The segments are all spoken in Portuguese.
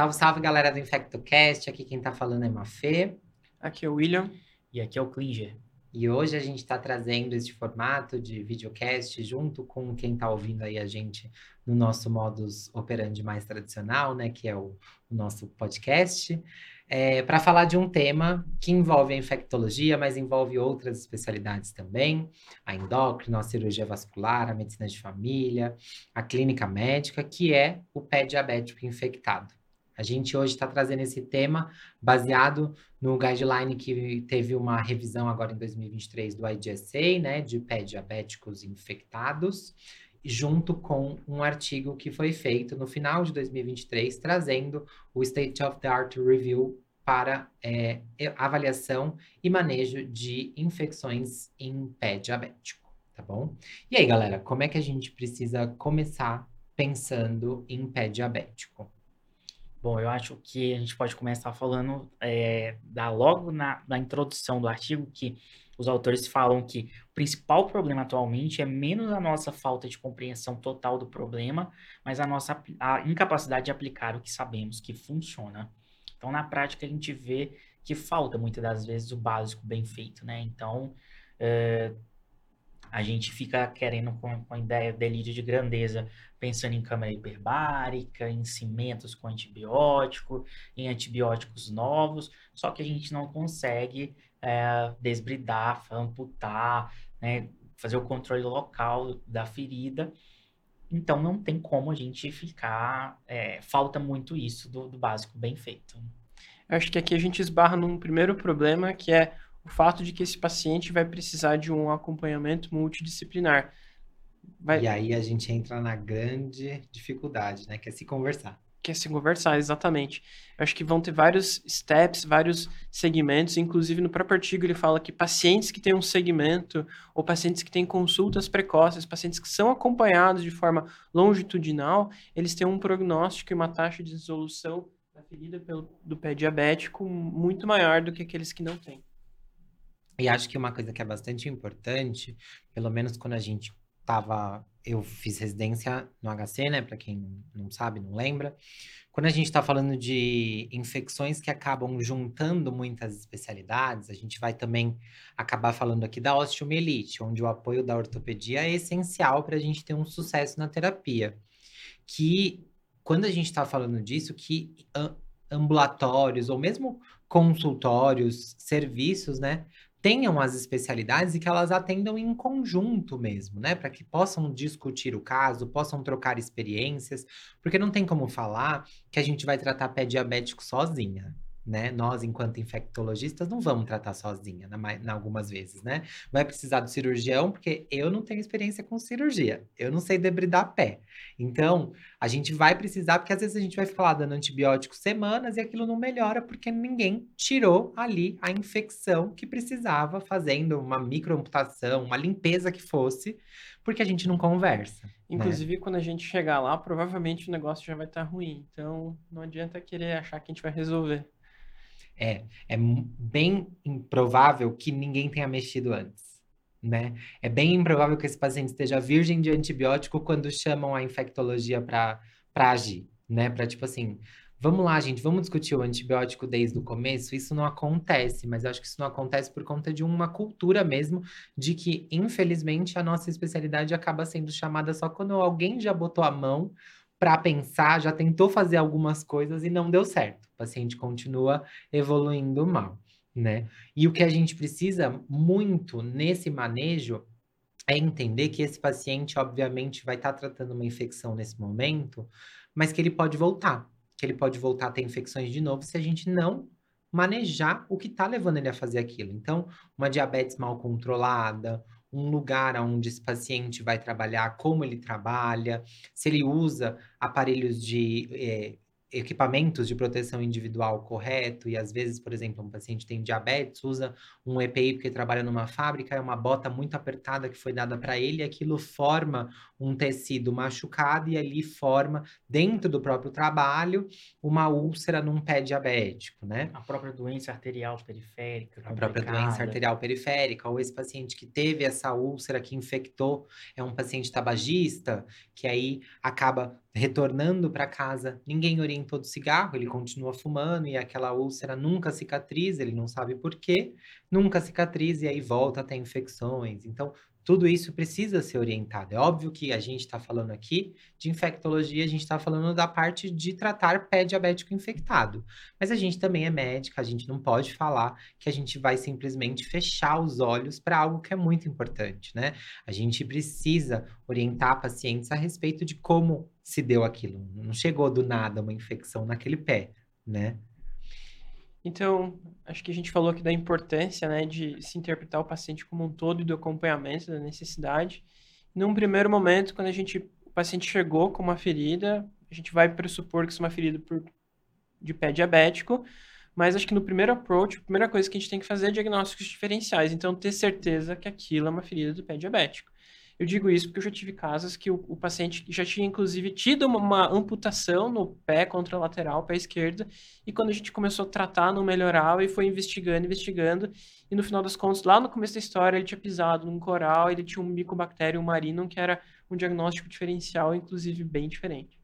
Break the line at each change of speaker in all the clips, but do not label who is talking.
Salve, salve, galera do InfectoCast. Aqui quem tá falando é Mafê.
Aqui é o William.
E aqui é o Klinger.
E hoje a gente está trazendo este formato de videocast junto com quem está ouvindo aí a gente no nosso modus operandi mais tradicional, né? Que é o, o nosso podcast. É, para falar de um tema que envolve a infectologia, mas envolve outras especialidades também, a endócrina, a cirurgia vascular, a medicina de família, a clínica médica, que é o pé diabético infectado. A gente hoje está trazendo esse tema baseado no guideline que teve uma revisão agora em 2023 do IGSA, né, de pé diabéticos infectados, junto com um artigo que foi feito no final de 2023, trazendo o State of the Art Review para é, avaliação e manejo de infecções em pé diabético, tá bom? E aí, galera, como é que a gente precisa começar pensando em pé diabético?
Bom, eu acho que a gente pode começar falando é, da, logo na, na introdução do artigo que os autores falam que o principal problema atualmente é menos a nossa falta de compreensão total do problema, mas a nossa a incapacidade de aplicar o que sabemos que funciona. Então, na prática, a gente vê que falta muitas das vezes o básico bem feito, né? Então, é, a gente fica querendo com, com a ideia delírio de grandeza, pensando em câmara hiperbárica, em cimentos com antibiótico, em antibióticos novos, só que a gente não consegue é, desbridar, amputar, né, fazer o controle local da ferida. Então não tem como a gente ficar. É, falta muito isso do, do básico bem feito.
Eu acho que aqui a gente esbarra num primeiro problema que é o fato de que esse paciente vai precisar de um acompanhamento multidisciplinar.
Vai... E aí a gente entra na grande dificuldade, né? Que é se conversar.
Que é se conversar, exatamente. Eu acho que vão ter vários steps, vários segmentos. Inclusive, no próprio artigo, ele fala que pacientes que têm um segmento, ou pacientes que têm consultas precoces, pacientes que são acompanhados de forma longitudinal, eles têm um prognóstico e uma taxa de resolução da ferida pelo, do pé diabético muito maior do que aqueles que não têm.
E acho que uma coisa que é bastante importante, pelo menos quando a gente tava. Eu fiz residência no HC, né? Para quem não sabe, não lembra. Quando a gente está falando de infecções que acabam juntando muitas especialidades, a gente vai também acabar falando aqui da osteomielite, onde o apoio da ortopedia é essencial para a gente ter um sucesso na terapia. Que, quando a gente está falando disso, que ambulatórios ou mesmo consultórios, serviços, né, tenham as especialidades e que elas atendam em conjunto mesmo, né? Para que possam discutir o caso, possam trocar experiências, porque não tem como falar que a gente vai tratar pé diabético sozinha né? Nós, enquanto infectologistas, não vamos tratar sozinha, na, na, algumas vezes, né? Vai precisar do cirurgião, porque eu não tenho experiência com cirurgia, eu não sei debridar pé. Então, a gente vai precisar, porque às vezes a gente vai lá dando antibiótico semanas e aquilo não melhora, porque ninguém tirou ali a infecção que precisava, fazendo uma microamputação, uma limpeza que fosse, porque a gente não conversa. Né?
Inclusive,
né?
quando a gente chegar lá, provavelmente o negócio já vai estar ruim. Então, não adianta querer achar que a gente vai resolver.
É, é bem improvável que ninguém tenha mexido antes, né? É bem improvável que esse paciente esteja virgem de antibiótico quando chamam a infectologia para agir, né? Para tipo assim, vamos lá, gente, vamos discutir o antibiótico desde o começo. Isso não acontece, mas eu acho que isso não acontece por conta de uma cultura mesmo de que, infelizmente, a nossa especialidade acaba sendo chamada só quando alguém já botou a mão para pensar, já tentou fazer algumas coisas e não deu certo. O paciente continua evoluindo mal, né? E o que a gente precisa muito nesse manejo é entender que esse paciente, obviamente, vai estar tá tratando uma infecção nesse momento, mas que ele pode voltar, que ele pode voltar a ter infecções de novo se a gente não manejar o que está levando ele a fazer aquilo. Então, uma diabetes mal controlada, um lugar onde esse paciente vai trabalhar, como ele trabalha, se ele usa aparelhos de eh, equipamentos de proteção individual correto, e às vezes, por exemplo, um paciente tem diabetes, usa um EPI porque trabalha numa fábrica, é uma bota muito apertada que foi dada para ele, e aquilo forma um tecido machucado e ali forma, dentro do próprio trabalho, uma úlcera num pé diabético, né?
A própria doença arterial periférica.
A própria doença arterial periférica, ou esse paciente que teve essa úlcera que infectou, é um paciente tabagista, que aí acaba retornando para casa, ninguém experimentou do cigarro, ele continua fumando e aquela úlcera nunca cicatriza, ele não sabe por quê, nunca cicatriza e aí volta a ter infecções. Então, tudo isso precisa ser orientado. É óbvio que a gente está falando aqui de infectologia, a gente está falando da parte de tratar pé diabético infectado. Mas a gente também é médica, a gente não pode falar que a gente vai simplesmente fechar os olhos para algo que é muito importante, né? A gente precisa orientar pacientes a respeito de como se deu aquilo. Não chegou do nada uma infecção naquele pé, né?
Então, acho que a gente falou aqui da importância, né, de se interpretar o paciente como um todo e do acompanhamento da necessidade. Num primeiro momento, quando a gente, o paciente chegou com uma ferida, a gente vai pressupor que isso é uma ferida por, de pé diabético, mas acho que no primeiro approach, a primeira coisa que a gente tem que fazer é diagnósticos diferenciais. Então, ter certeza que aquilo é uma ferida do pé diabético. Eu digo isso porque eu já tive casos que o, o paciente já tinha, inclusive, tido uma, uma, amputação no pé contralateral, pé esquerdo, e quando a gente começou a tratar, não melhorava, e foi investigando, investigando, e no final das contas, lá no começo da história, ele tinha pisado num coral, ele tinha um micobacterium marinum, que era um diagnóstico diferencial, inclusive, bem diferente.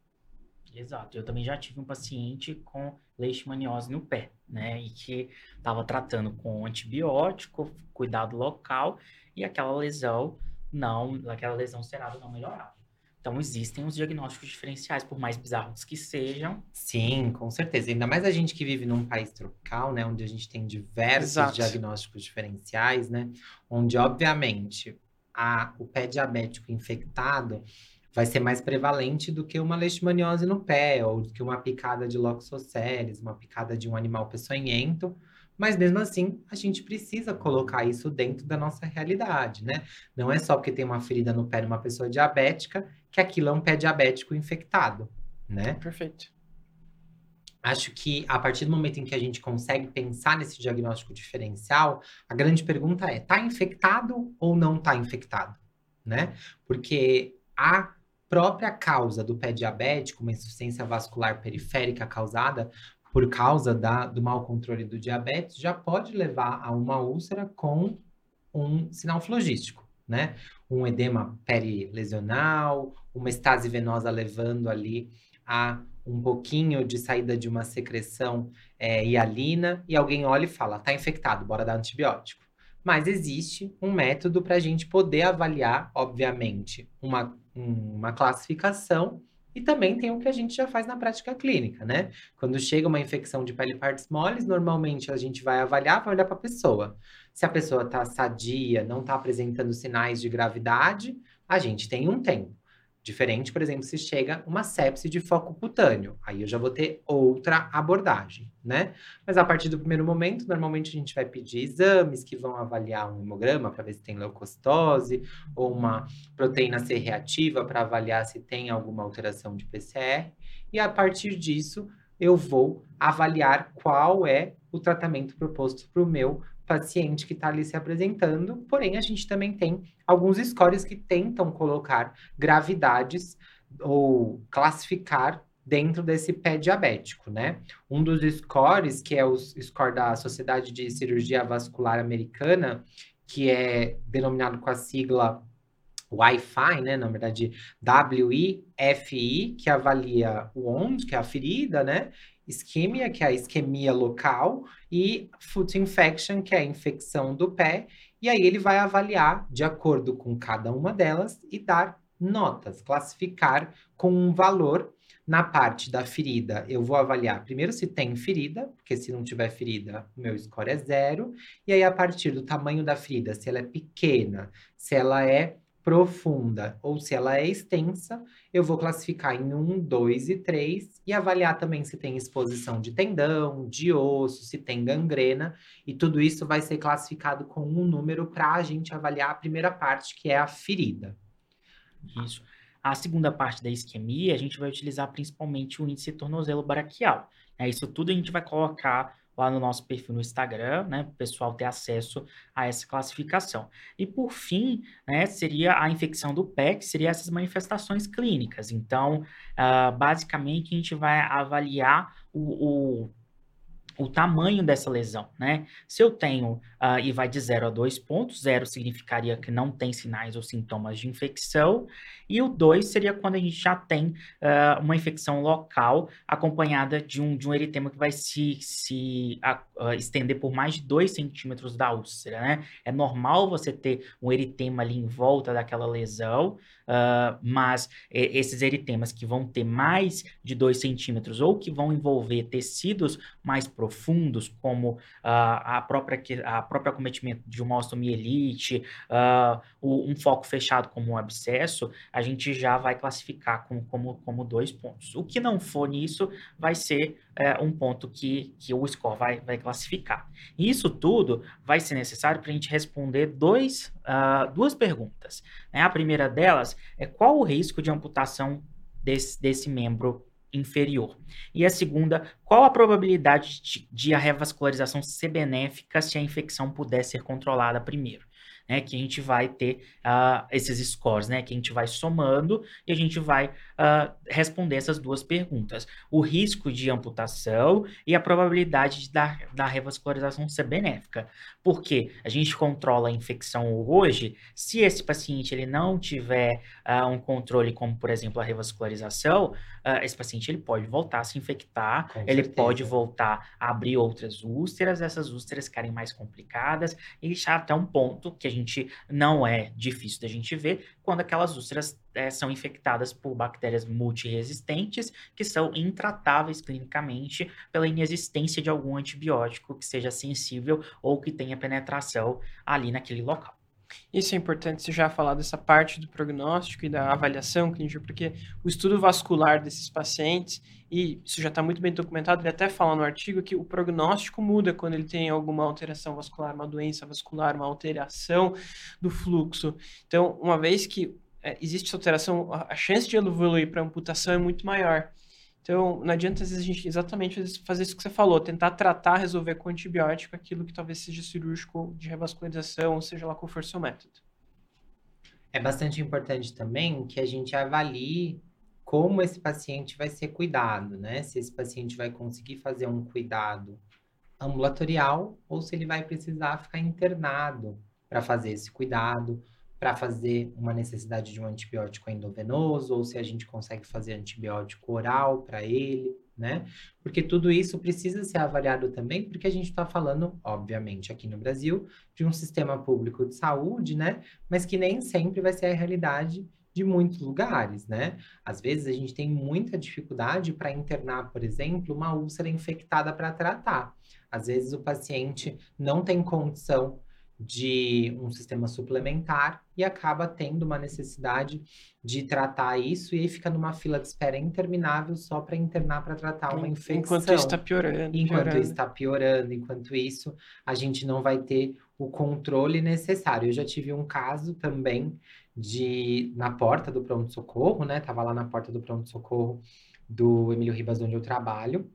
Exato. Eu também já tive um paciente com leishmaniose no pé, né? E que estava tratando com antibiótico, cuidado local, e aquela lesão não, aquela lesão cerada não melhorava. Então, existem os diagnósticos diferenciais, por mais bizarros que sejam.
Sim, com certeza. Ainda mais a gente que vive num país tropical, né? Onde a gente tem diversos Exato. diagnósticos diferenciais, né? Onde, obviamente, a, o pé diabético infectado vai ser mais prevalente do que uma leishmaniose no pé, ou do que uma picada de loxoceles, uma picada de um animal peçonhento, mas mesmo assim, a gente precisa colocar isso dentro da nossa realidade, né? Não é só porque tem uma ferida no pé de uma pessoa diabética que aquilo é um pé diabético infectado, né?
Perfeito.
Acho que a partir do momento em que a gente consegue pensar nesse diagnóstico diferencial, a grande pergunta é: tá infectado ou não tá infectado, né? Porque a própria causa do pé diabético, uma insuficiência vascular periférica causada por causa da, do mau controle do diabetes, já pode levar a uma úlcera com um sinal flogístico, né? Um edema perilesional, uma estase venosa levando ali a um pouquinho de saída de uma secreção é, hialina, e alguém olha e fala, tá infectado, bora dar antibiótico. Mas existe um método para a gente poder avaliar, obviamente, uma, uma classificação e também tem o que a gente já faz na prática clínica, né? Quando chega uma infecção de pele partes moles, normalmente a gente vai avaliar, vai olhar para a pessoa. Se a pessoa está sadia, não está apresentando sinais de gravidade, a gente tem um tempo. Diferente, por exemplo, se chega uma sepse de foco cutâneo, aí eu já vou ter outra abordagem, né? Mas a partir do primeiro momento, normalmente a gente vai pedir exames que vão avaliar um hemograma para ver se tem leucocitose, ou uma proteína C reativa para avaliar se tem alguma alteração de PCR, e a partir disso eu vou avaliar qual é o tratamento proposto para o meu paciente que está ali se apresentando, porém a gente também tem alguns scores que tentam colocar gravidades ou classificar dentro desse pé diabético, né? Um dos scores, que é o score da Sociedade de Cirurgia Vascular Americana, que é denominado com a sigla Wi-Fi, né? Na verdade, WIFI, que avalia o onde, que é a ferida, né? Isquemia, que é a isquemia local, e foot infection, que é a infecção do pé. E aí ele vai avaliar de acordo com cada uma delas e dar notas, classificar com um valor. Na parte da ferida, eu vou avaliar primeiro se tem ferida, porque se não tiver ferida, o meu score é zero. E aí, a partir do tamanho da ferida, se ela é pequena, se ela é profunda ou se ela é extensa, eu vou classificar em 1, 2 e 3 e avaliar também se tem exposição de tendão, de osso, se tem gangrena, e tudo isso vai ser classificado com um número para a gente avaliar a primeira parte, que é a ferida.
Isso. A segunda parte da isquemia, a gente vai utilizar principalmente o índice tornozelo braquial. É, isso tudo a gente vai colocar lá no nosso perfil no Instagram, né, para o pessoal ter acesso a essa classificação. E por fim, né, seria a infecção do que seria essas manifestações clínicas. Então, uh, basicamente, a gente vai avaliar o, o o tamanho dessa lesão, né? Se eu tenho, uh, e vai de 0 a 2 pontos, 0 significaria que não tem sinais ou sintomas de infecção, e o 2 seria quando a gente já tem uh, uma infecção local acompanhada de um, de um eritema que vai se, se uh, estender por mais de 2 centímetros da úlcera, né? É normal você ter um eritema ali em volta daquela lesão, Uh, mas esses eritemas que vão ter mais de 2 centímetros ou que vão envolver tecidos mais profundos, como a, própria, a própria acometimento de uma osteomielite, um foco fechado como um abscesso, a gente já vai classificar como, como, como dois pontos. O que não for nisso vai ser é, um ponto que, que o score vai, vai classificar. E isso tudo vai ser necessário para a gente responder dois, uh, duas perguntas. Né? A primeira delas é qual o risco de amputação desse, desse membro inferior. E a segunda, qual a probabilidade de, de a revascularização ser benéfica se a infecção puder ser controlada primeiro? Né? Que a gente vai ter uh, esses scores, né? Que a gente vai somando e a gente vai uh, responder essas duas perguntas. O risco de amputação e a probabilidade de da, da revascularização ser benéfica. Porque a gente controla a infecção hoje, se esse paciente ele não tiver uh, um controle, como por exemplo a revascularização, esse paciente ele pode voltar a se infectar, Com ele certeza. pode voltar a abrir outras úlceras, essas úlceras ficarem mais complicadas e já até um ponto que a gente não é difícil da gente ver quando aquelas úlceras é, são infectadas por bactérias multiresistentes que são intratáveis clinicamente pela inexistência de algum antibiótico que seja sensível ou que tenha penetração ali naquele local.
Isso é importante você já falar dessa parte do prognóstico e da avaliação clínica, porque o estudo vascular desses pacientes, e isso já está muito bem documentado, ele até fala no artigo que o prognóstico muda quando ele tem alguma alteração vascular, uma doença vascular, uma alteração do fluxo. Então, uma vez que é, existe essa alteração, a chance de evoluir para amputação é muito maior. Então, não adianta às vezes a gente exatamente fazer isso que você falou, tentar tratar, resolver com antibiótico aquilo que talvez seja cirúrgico de revascularização, ou seja lá qual for seu método.
É bastante importante também que a gente avalie como esse paciente vai ser cuidado, né? Se esse paciente vai conseguir fazer um cuidado ambulatorial ou se ele vai precisar ficar internado para fazer esse cuidado para fazer uma necessidade de um antibiótico endovenoso, ou se a gente consegue fazer antibiótico oral para ele, né? Porque tudo isso precisa ser avaliado também, porque a gente está falando, obviamente, aqui no Brasil, de um sistema público de saúde, né? Mas que nem sempre vai ser a realidade de muitos lugares, né? Às vezes a gente tem muita dificuldade para internar, por exemplo, uma úlcera infectada para tratar. Às vezes o paciente não tem condição de um sistema suplementar e acaba tendo uma necessidade de tratar isso e aí fica numa fila de espera interminável só para internar para tratar uma infecção.
Enquanto isso está piorando.
Enquanto
piorando.
isso está piorando, enquanto isso a gente não vai ter o controle necessário. Eu já tive um caso também de na porta do pronto-socorro, né? Tava lá na porta do pronto-socorro do Emílio Ribas, onde eu trabalho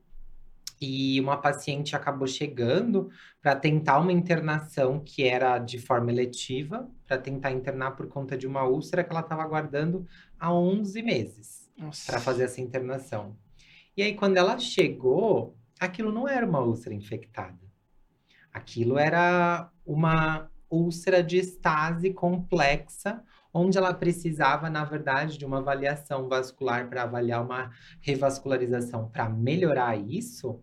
e uma paciente acabou chegando para tentar uma internação que era de forma eletiva, para tentar internar por conta de uma úlcera que ela estava aguardando há 11 meses para fazer essa internação. E aí, quando ela chegou, aquilo não era uma úlcera infectada. Aquilo era uma úlcera de estase complexa, onde ela precisava, na verdade, de uma avaliação vascular para avaliar uma revascularização para melhorar isso.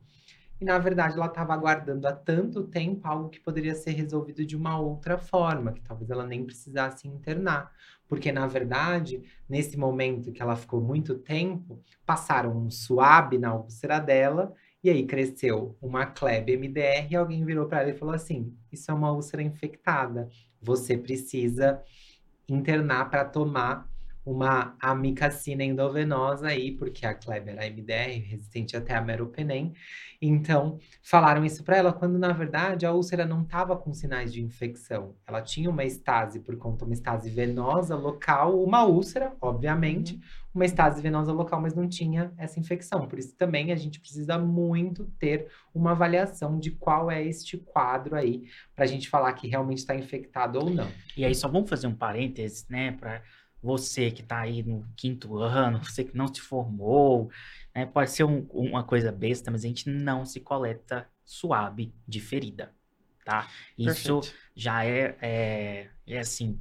E na verdade ela estava aguardando há tanto tempo algo que poderia ser resolvido de uma outra forma, que talvez ela nem precisasse internar. Porque na verdade, nesse momento que ela ficou muito tempo, passaram um suave na úlcera dela e aí cresceu uma Kleb MDR e alguém virou para ela e falou assim: "Isso é uma úlcera infectada. Você precisa internar para tomar uma amicacina endovenosa aí, porque a Kleber era MDR, resistente até a meropenem. Então, falaram isso para ela, quando na verdade a úlcera não estava com sinais de infecção. Ela tinha uma estase por conta uma estase venosa local, uma úlcera, obviamente, uhum. uma estase venosa local, mas não tinha essa infecção. Por isso também a gente precisa muito ter uma avaliação de qual é este quadro aí, para a gente falar que realmente está infectado ou não.
E aí, só vamos fazer um parênteses, né, para você que está aí no quinto ano, você que não se formou, né? pode ser um, uma coisa besta, mas a gente não se coleta suave de ferida, tá? Isso
Perfeito.
já é, é, é assim.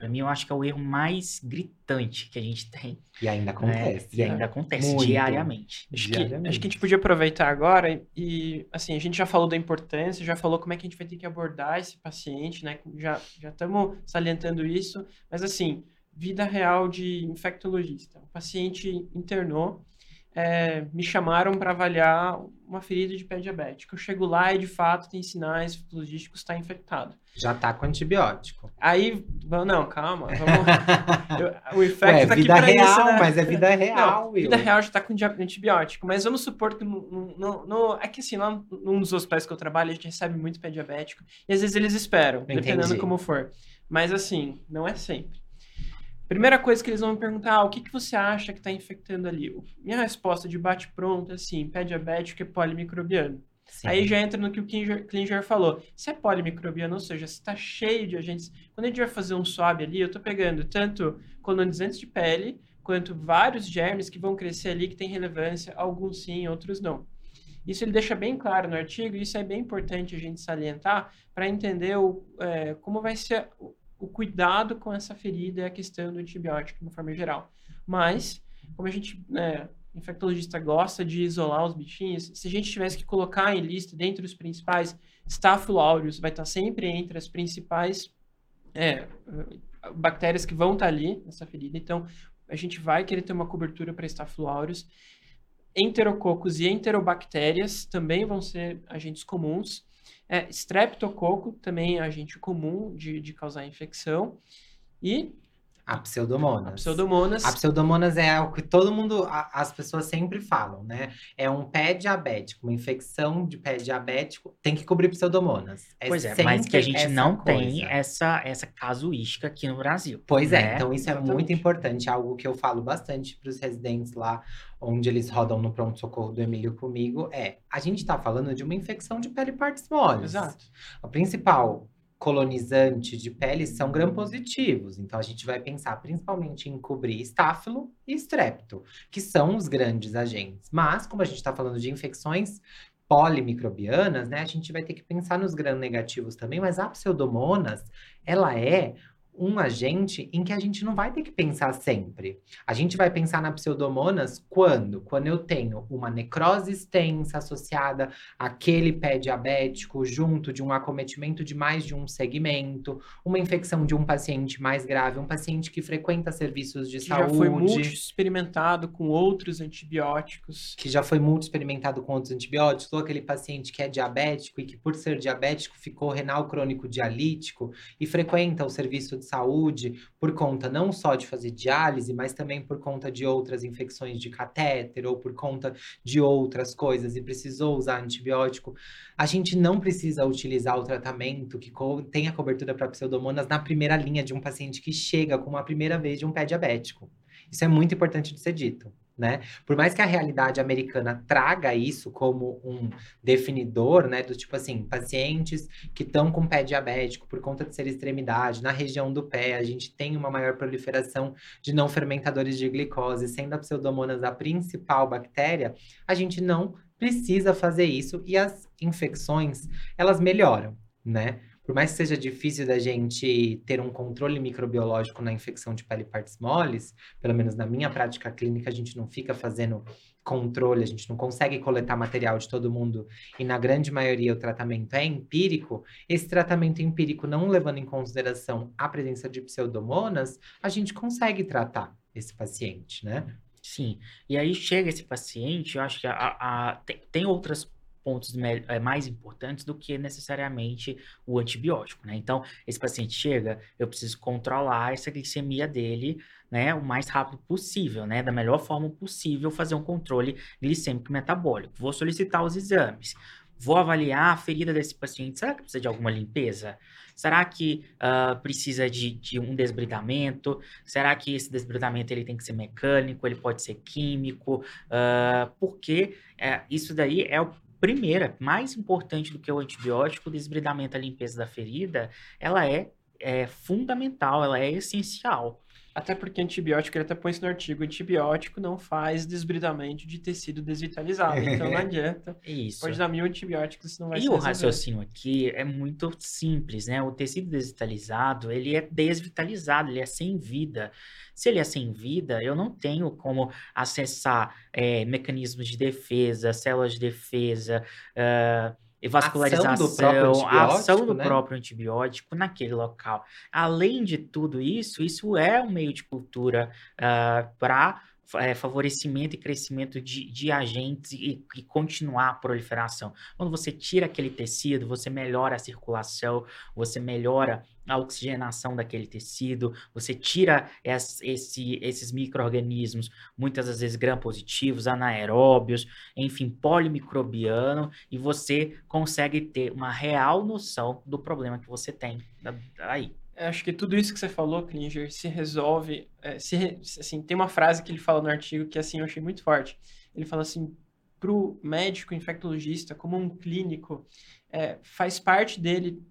Pra mim, eu acho que é o erro mais gritante que a gente tem.
E ainda
né?
acontece.
E ainda acontece
Muito.
diariamente.
Acho que,
Diariamente.
acho que a gente podia aproveitar agora e- e, assim, a gente já falou da importância, já falou como é que a gente vai ter que abordar esse paciente, né? Já já estamos salientando isso, mas assim, vida real de infectologista. O paciente internou, é, me chamaram para avaliar uma ferida de pé diabético. Eu chego lá e de fato tem sinais fisiológicos está infectado.
Já tá com antibiótico.
Aí, não, calma, vamos. eu- o infecto tá aqui
vida
para
real,
isso, né?
mas é vida real,
Não, vida real já tá com antibiótico, mas vamos supor que no, no- no- é que assim, lá num dos hospitais que eu trabalho, a gente recebe muito pé diabético, e às vezes eles esperam, dependendo
Entendi.
como for. Mas assim, não é sempre. Primeira coisa que eles vão me perguntar, ah, o que, que você acha que está infectando ali? Minha resposta de bate-pronto é assim, pé diabético é polimicrobiano.
Sim.
Aí já entra no que o Klinger, Klinger falou. Se é polimicrobiano, ou seja, se está cheio de agentes. Quando a gente vai fazer um swab ali, eu estou pegando tanto colonizantes de pele, quanto vários germes que vão crescer ali, que tem relevância, alguns sim, outros não. Isso ele deixa bem claro no artigo, e isso é bem importante a gente salientar para entender o, é, como vai ser o, cuidado com essa ferida e a questão do antibiótico de forma geral. Mas, como a gente, né, infectologista gosta de isolar os bichinhos, se a gente tivesse que colocar em lista, dentre os principais, Staphylo aureus vai estar sempre entre as principais é, bactérias que vão estar ali nessa ferida. Então, a gente vai querer ter uma cobertura para Staphylo aureus. Enterococos e enterobactérias também vão ser agentes comuns. É, streptococo também é agente comum de, de causar infecção. E
A pseudomonas.
a pseudomonas.
A pseudomonas é o que todo mundo, a- as pessoas sempre falam, né? É um pé diabético, uma infecção de pé diabético, tem que cobrir pseudomonas.
Pois é, mas que a gente não tem
coisa.
essa, essa casuística aqui no Brasil.
Pois é,
né?
então isso é
Exatamente.
muito importante, é algo que eu falo bastante para os residentes lá, onde eles rodam no pronto-socorro do Emílio comigo, é, a gente tá falando de uma infecção de pele partes moles.
Exato.
A principal colonizante de pele são gram-positivos. Então a gente vai pensar principalmente em cobrir estáfilo e estrepto, que são os grandes agentes. Mas, como a gente está falando de infecções polimicrobianas, né, a gente vai ter que pensar nos gram-negativos também, mas a pseudomonas, ela é um agente em que a gente não vai ter que pensar sempre. A gente vai pensar na pseudomonas quando? Quando eu tenho uma necrose extensa associada àquele pé diabético, junto de um acometimento de mais de um segmento, uma infecção de um paciente mais grave, um paciente que frequenta serviços de
Que
saúde.
já foi muito experimentado com outros antibióticos.
que já foi muito experimentado com outros antibióticos, ou aquele paciente que é diabético e que, por ser diabético, ficou renal crônico dialítico e frequenta o serviço de saúde por conta não só de fazer diálise, mas também por conta de outras infecções de catéter ou por conta de outras coisas e precisou usar antibiótico. A gente não precisa utilizar o tratamento que co- tenha cobertura para pseudomonas na primeira linha de um paciente que chega com uma primeira vez de um pé diabético. Isso é muito importante de ser dito. Né? Por mais que a realidade americana traga isso como um definidor, né, do tipo assim, pacientes que estão com pé diabético por conta de ser extremidade, na região do pé, a gente tem uma maior proliferação de não fermentadores de glicose, sendo a pseudomonas a principal bactéria, a gente não precisa fazer isso e as infecções, elas melhoram, né? Por mais que seja difícil da gente ter um controle microbiológico na infecção de pele partes moles, pelo menos na minha prática clínica, a gente não fica fazendo controle, a gente não consegue coletar material de todo mundo e na grande maioria o tratamento é empírico. Esse tratamento empírico, não levando em consideração a presença de pseudomonas, a gente consegue tratar esse paciente, né?
Sim. E aí chega esse paciente, eu acho que a, a- tem, tem outros pontos eh, mais importantes do que necessariamente o antibiótico, né? Então, esse paciente chega, eu preciso controlar essa glicemia dele, né, o mais rápido possível, né, da melhor forma possível, fazer um controle glicêmico metabólico. Vou solicitar os exames. Vou avaliar a ferida desse paciente. Será que precisa de alguma limpeza? Será que ah, precisa de, de um desbridamento? Será que esse desbridamento ele tem que ser mecânico? Ele pode ser químico? Ah, porque eh, isso daí é o primeira, mais importante do que o antibiótico, o desbridamento, a limpeza da ferida, ela é, é fundamental, ela é essencial.
Até porque antibiótico, ele até põe isso no artigo, antibiótico não faz desbridamento de tecido desvitalizado. Então não adianta.
Isso.
Pode dar mil antibióticos, isso não vai
E o
resolver.
raciocínio aqui é muito simples, né? O tecido desvitalizado, ele é desvitalizado, ele é sem vida. Se ele é sem vida, eu não tenho como acessar eh, mecanismos de defesa, células de defesa, ah, e vascularização,
próprio
a ação do
né?
próprio antibiótico naquele local. Além de tudo isso, isso é um meio de cultura para favorecimento e crescimento de, de agentes e, e continuar a proliferação. Quando você tira aquele tecido, você melhora a circulação, você melhora a oxigenação daquele tecido, você tira es- esse- esses micro-organismos, muitas das vezes gram-positivos, anaeróbios, enfim, polimicrobiano, e você consegue ter uma real noção do problema que você tem aí.
Eu Acho que tudo isso que você falou, Klinger, se resolve. é, se assim, tem uma frase que ele fala no artigo que assim eu achei muito forte. Ele fala assim: para o médico infectologista, como um clínico, é, faz parte dele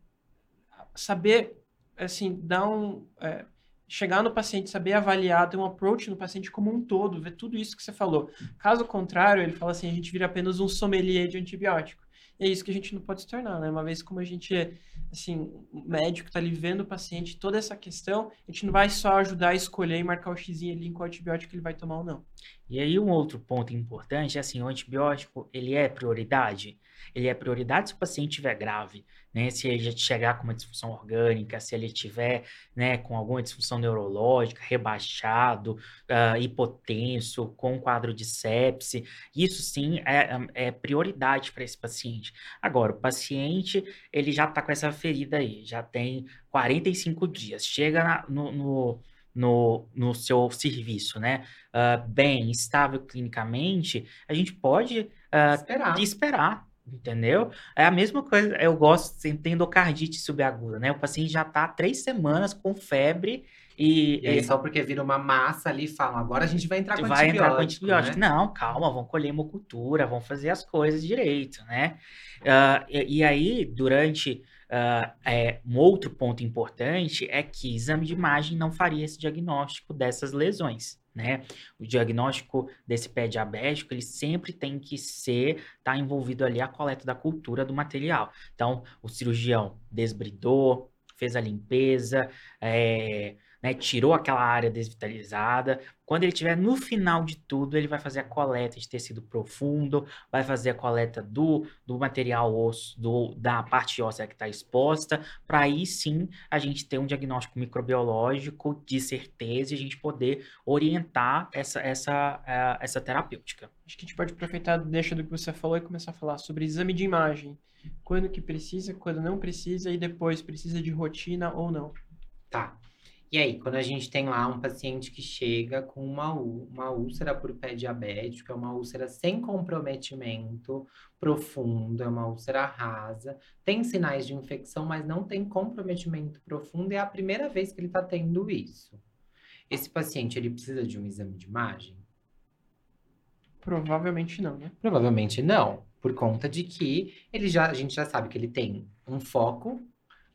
saber, assim, dar um. é, chegar no paciente, saber avaliar, ter um approach no paciente como um todo, ver tudo isso que você falou. Caso contrário, ele fala assim: a gente vira apenas um sommelier de antibiótico. É isso que a gente não pode se tornar, né? Uma vez como a gente é, assim, médico está ali vendo o paciente, toda essa questão, a gente não vai só ajudar a escolher e marcar o xizinho ali em qual antibiótico ele vai tomar ou não.
E aí um outro ponto importante é assim, o antibiótico, ele é prioridade? Ele é prioridade se o paciente estiver grave, né? Se ele já chegar com uma disfunção orgânica, se ele estiver, né, com alguma disfunção neurológica, rebaixado, ah, hipotenso, com quadro de sepse, isso sim é, é prioridade para esse paciente. Agora, o paciente, ele já está com essa ferida aí, já tem 45 dias, chega na- no- no, no, no seu serviço, né? ah, bem, estável clinicamente, a gente pode ah,
Esperar.
de esperar, entendeu? É a mesma coisa, eu gosto, você tem endocardite subaguda, né? O paciente já tá há três semanas com febre e,
E aí,
e
só porque vira uma massa ali, falam, agora a gente vai entrar com
vai
antibiótico,
entrar com antibiótico.
né?
Não, calma, vão colher hemocultura, vão fazer as coisas direito, né? Ah, e, e aí, durante ah, é, um outro ponto importante é que exame de imagem não faria esse diagnóstico dessas lesões, né? O diagnóstico desse pé diabético, ele sempre tem que ser, tá envolvido ali a coleta da cultura do material. Então, o cirurgião desbridou, fez a limpeza, é, né, tirou aquela área desvitalizada. Quando ele estiver no final de tudo, ele vai fazer a coleta de tecido profundo, vai fazer a coleta do, do material osso, do, da parte óssea que está exposta, para aí sim a gente ter um diagnóstico microbiológico de certeza e a gente poder orientar essa, essa, essa terapêutica.
Acho que a gente pode aproveitar, deixa do que você falou e começar a falar sobre exame de imagem. Quando que precisa, quando não precisa e depois precisa de rotina ou não.
Tá. E aí, quando a gente tem lá um paciente que chega com uma, uma úlcera por pé diabético, é uma úlcera sem comprometimento profundo, é uma úlcera rasa, tem sinais de infecção, mas não tem comprometimento profundo, é a primeira vez que ele está tendo isso. Esse paciente, ele precisa de um exame de imagem?
Provavelmente não, né?
Provavelmente não, por conta de que ele já, a gente já sabe que ele tem um foco,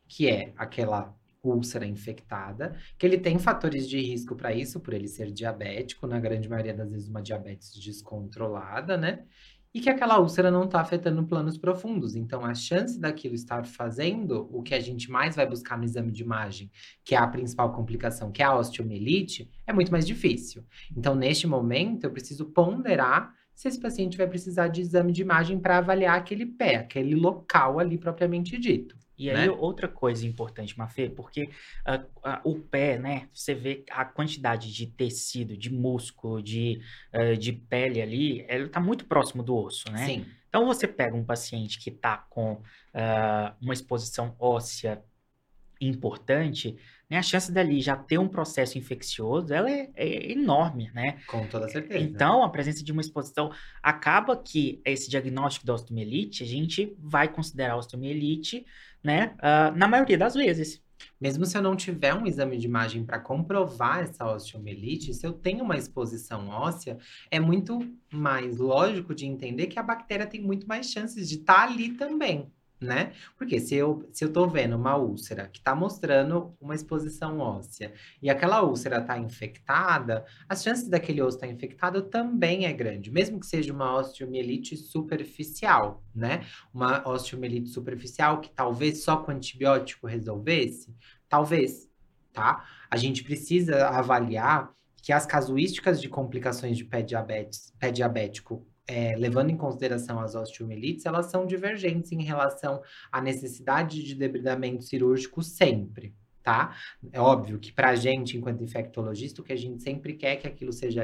que é aquela úlcera infectada, que ele tem fatores de risco para isso, por ele ser diabético, na grande maioria das vezes uma diabetes descontrolada, né? E que aquela úlcera não está afetando planos profundos. Então, a chance daquilo estar fazendo o que a gente mais vai buscar no exame de imagem, que é a principal complicação, que é a osteomielite, é muito mais difícil. Então, neste momento, eu preciso ponderar se esse paciente vai precisar de exame de imagem para avaliar aquele pé, aquele local ali propriamente dito.
E aí,
né?
outra coisa importante, Mafê, porque ah, ah, o pé, né, você vê a quantidade de tecido, de músculo, de, ah, de pele ali, ele tá muito próximo do osso, né?
Sim.
Então, você pega um paciente que tá com uma exposição óssea importante, né, a chance dali já ter um processo infeccioso, ela é, é enorme, né?
Com toda certeza.
Então, a presença de uma exposição acaba que esse diagnóstico da osteomielite, a gente vai considerar a osteomielite, né, ah, na maioria das vezes.
Mesmo se eu não tiver um exame de imagem para comprovar essa osteomielite, se eu tenho uma exposição óssea, é muito mais lógico de entender que a bactéria tem muito mais chances de estar ali também, né? Porque se eu, se eu tô vendo uma úlcera que tá mostrando uma exposição óssea e aquela úlcera tá infectada, as chances daquele osso estar tá infectado também é grande, mesmo que seja uma osteomielite superficial, né? Uma osteomielite superficial que talvez só com antibiótico resolvesse, talvez, tá? A gente precisa avaliar que as casuísticas de complicações de pé, diabetes, pé diabético é, levando em consideração as osteomielites, elas são divergentes em relação à necessidade de debridamento cirúrgico sempre, tá? É óbvio que para a gente, enquanto infectologista, o que a gente sempre quer é que aquilo seja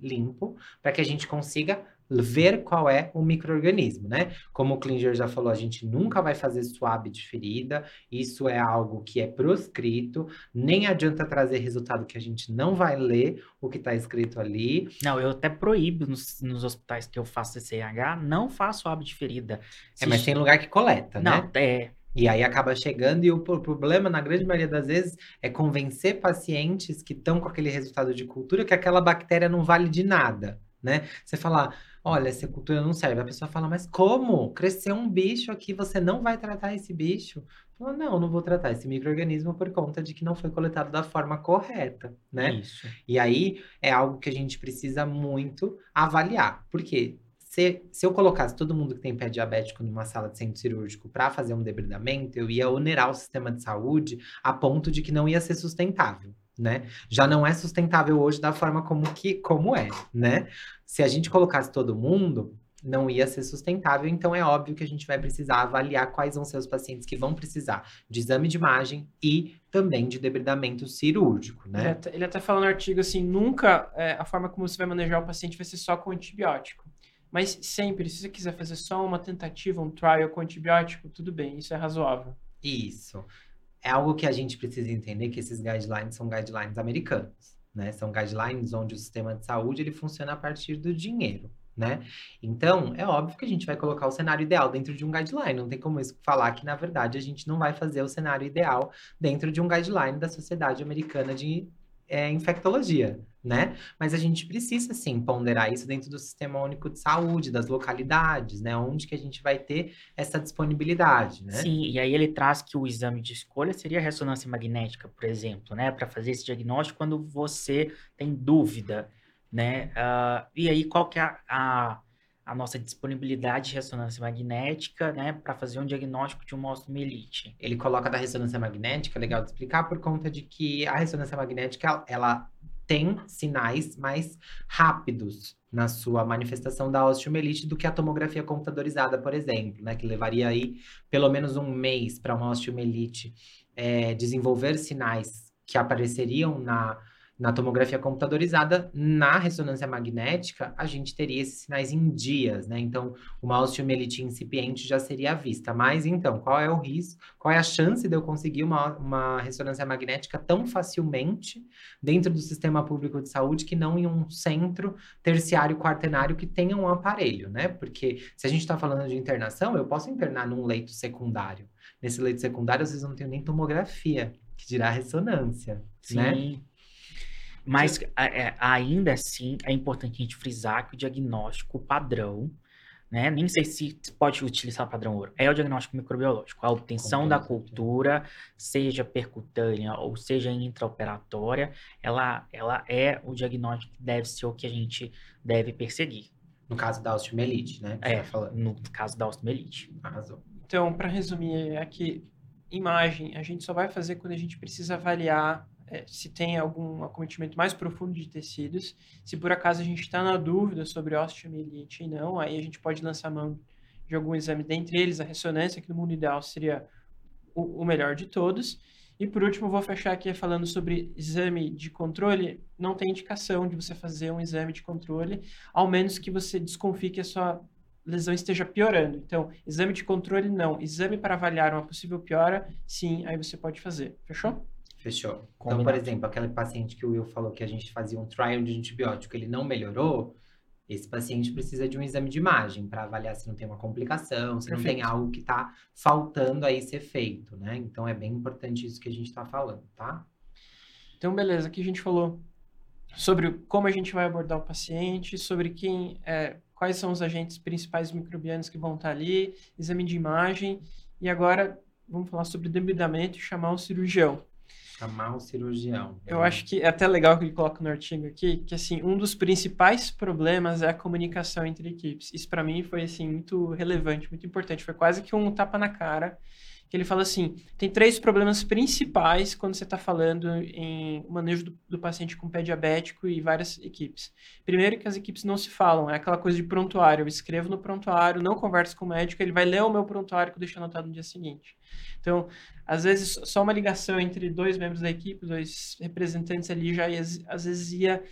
limpo, para que a gente consiga ver qual é o microorganismo, né? Como o Klinger já falou, a gente nunca vai fazer swab de ferida, isso é algo que é proscrito, nem adianta trazer resultado que a gente não vai ler o que está escrito ali.
Não, eu até proíbo nos, nos hospitais que eu faço CCH, não faço swab de ferida.
Se é, mas tem lugar que coleta,
não,
né?
Não, é,
e aí acaba chegando, e o problema, na grande maioria das vezes, é convencer pacientes que estão com aquele resultado de cultura que aquela bactéria não vale de nada, né? Você falar, olha, essa cultura não serve. A pessoa fala, mas como? Cresceu um bicho aqui, você não vai tratar esse bicho? Fala, não, não vou tratar esse microorganismo por conta de que não foi coletado da forma correta, né?
Isso.
E aí é algo que a gente precisa muito avaliar. Por quê? Se, se eu colocasse todo mundo que tem pé diabético numa sala de centro cirúrgico para fazer um debridamento, eu ia onerar o sistema de saúde a ponto de que não ia ser sustentável né? Já não é sustentável hoje da forma como que como é, né? Se a gente colocasse todo mundo, não ia ser sustentável, então é óbvio que a gente vai precisar avaliar quais vão ser os pacientes que vão precisar de exame de imagem e também de debridamento cirúrgico, né?
Ele até, ele até fala no artigo assim, nunca é, a forma como você vai manejar o paciente vai ser só com antibiótico. Mas sempre, se você quiser fazer só uma tentativa, um trial com antibiótico, tudo bem, isso é razoável.
Isso é algo que a gente precisa entender que esses guidelines são guidelines americanos, né? São guidelines onde o sistema de saúde ele funciona a partir do dinheiro, né? Então, é óbvio que a gente vai colocar o cenário ideal dentro de um guideline. Não tem como isso falar que, na verdade, a gente não vai fazer o cenário ideal dentro de um guideline da Sociedade Americana de é, infectologia, né? Mas a gente precisa, sim, ponderar isso dentro do Sistema Único de Saúde, das localidades, né? Onde que a gente vai ter essa disponibilidade, né?
Sim, e aí ele traz que o exame de escolha seria a ressonância magnética, por exemplo, né? Para fazer esse diagnóstico quando você tem dúvida, né? Uh, e aí, qual que é a, a a nossa disponibilidade de ressonância magnética, né, para fazer um diagnóstico de uma osteomielite.
Ele coloca da ressonância magnética, legal de explicar, por conta de que a ressonância magnética, ela tem sinais mais rápidos na sua manifestação da osteomielite do que a tomografia computadorizada, por exemplo, né, que levaria aí pelo menos um mês para uma osteomielite é, desenvolver sinais que apareceriam na na tomografia computadorizada, na ressonância magnética, a gente teria esses sinais em dias, né? Então, uma osteomielite incipiente já seria vista. Mas, então, qual é o risco, qual é a chance de eu conseguir uma, uma ressonância magnética tão facilmente dentro do sistema público de saúde que não em um centro terciário quaternário que tenha um aparelho, né? Porque se a gente está falando de internação, eu posso internar num leito secundário. Nesse leito secundário, vocês não têm nem tomografia, que dirá ressonância,
Sim.
né?
Mas é, ainda assim é importante a gente frisar que o diagnóstico padrão, né? Nem sei se pode utilizar o padrão ouro. É o diagnóstico microbiológico. A obtenção da cultura, seja percutânea ou seja intraoperatória, ela, ela é o diagnóstico que deve ser o que a gente deve perseguir.
No caso da osteomielite, né?
É, tá no caso da osteomielite.
Arrasou.
Então, para resumir, é que imagem a gente só vai fazer quando a gente precisa avaliar é, se tem algum acometimento mais profundo de tecidos. Se por acaso a gente está na dúvida sobre osteomielite e não, aí a gente pode lançar mão de algum exame, dentre eles a ressonância, que no mundo ideal seria o, o melhor de todos. E por último, vou fechar aqui falando sobre exame de controle. Não tem indicação de você fazer um exame de controle, ao menos que você desconfie que a sua lesão esteja piorando. Então, exame de controle, não. Exame para avaliar uma possível piora, sim, aí você pode fazer. Fechou?
Fechou. Combinado. Então, por exemplo, aquele paciente que o Will falou que a gente fazia um trial de antibiótico, ele não melhorou, esse paciente precisa de um exame de imagem para avaliar se não tem uma complicação, se Perfeito. não tem algo que está faltando aí ser feito, né? Então é bem importante isso que a gente está falando, tá?
Então, beleza, aqui a gente falou sobre como a gente vai abordar o paciente, sobre quem, é, quais são os agentes principais microbianos que vão estar ali, exame de imagem E agora vamos falar sobre debridamento e chamar um cirurgião.
Chamar um cirurgião.
Eu
né?
acho que é até legal que ele coloca no artigo aqui, que assim, um dos principais problemas é a comunicação entre equipes. Isso para mim foi assim muito relevante, muito importante, foi quase que um tapa na cara que ele fala assim: tem três problemas principais quando você está falando em manejo do, do, paciente com pé diabético e várias equipes. Primeiro, que as equipes não se falam, é aquela coisa de prontuário. Eu escrevo no prontuário, não converso com o médico, ele vai ler o meu prontuário que eu deixo anotado no dia seguinte. Então, às vezes, só uma ligação entre dois membros da equipe, dois representantes ali, já às vezes ia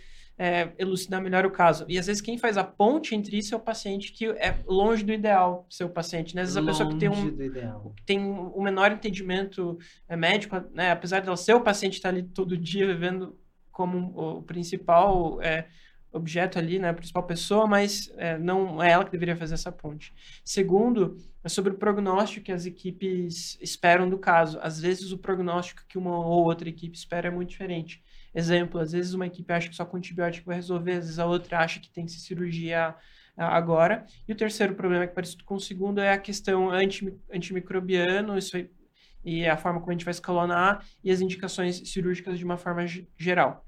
é, elucidar melhor o caso. E às vezes quem faz a ponte entre isso é o paciente que é longe do ideal, seu paciente. Né? Às vezes a pessoa que tem um, tem um menor entendimento é, médico, né? apesar dela ser o paciente estar ali todo dia vivendo como o principal é, objeto ali, né, a principal pessoa, mas é, não é ela que deveria fazer essa ponte. Segundo, é sobre o prognóstico que as equipes esperam do caso. Às vezes o prognóstico que uma ou outra equipe espera é muito diferente. Exemplo, às vezes uma equipe acha que só com antibiótico vai resolver, às vezes a outra acha que tem que se cirurgia agora. E o terceiro problema, que parece com o segundo, é a questão anti, antimicrobiano, isso aí, e a forma como a gente vai escalonar e as indicações cirúrgicas de uma forma geral.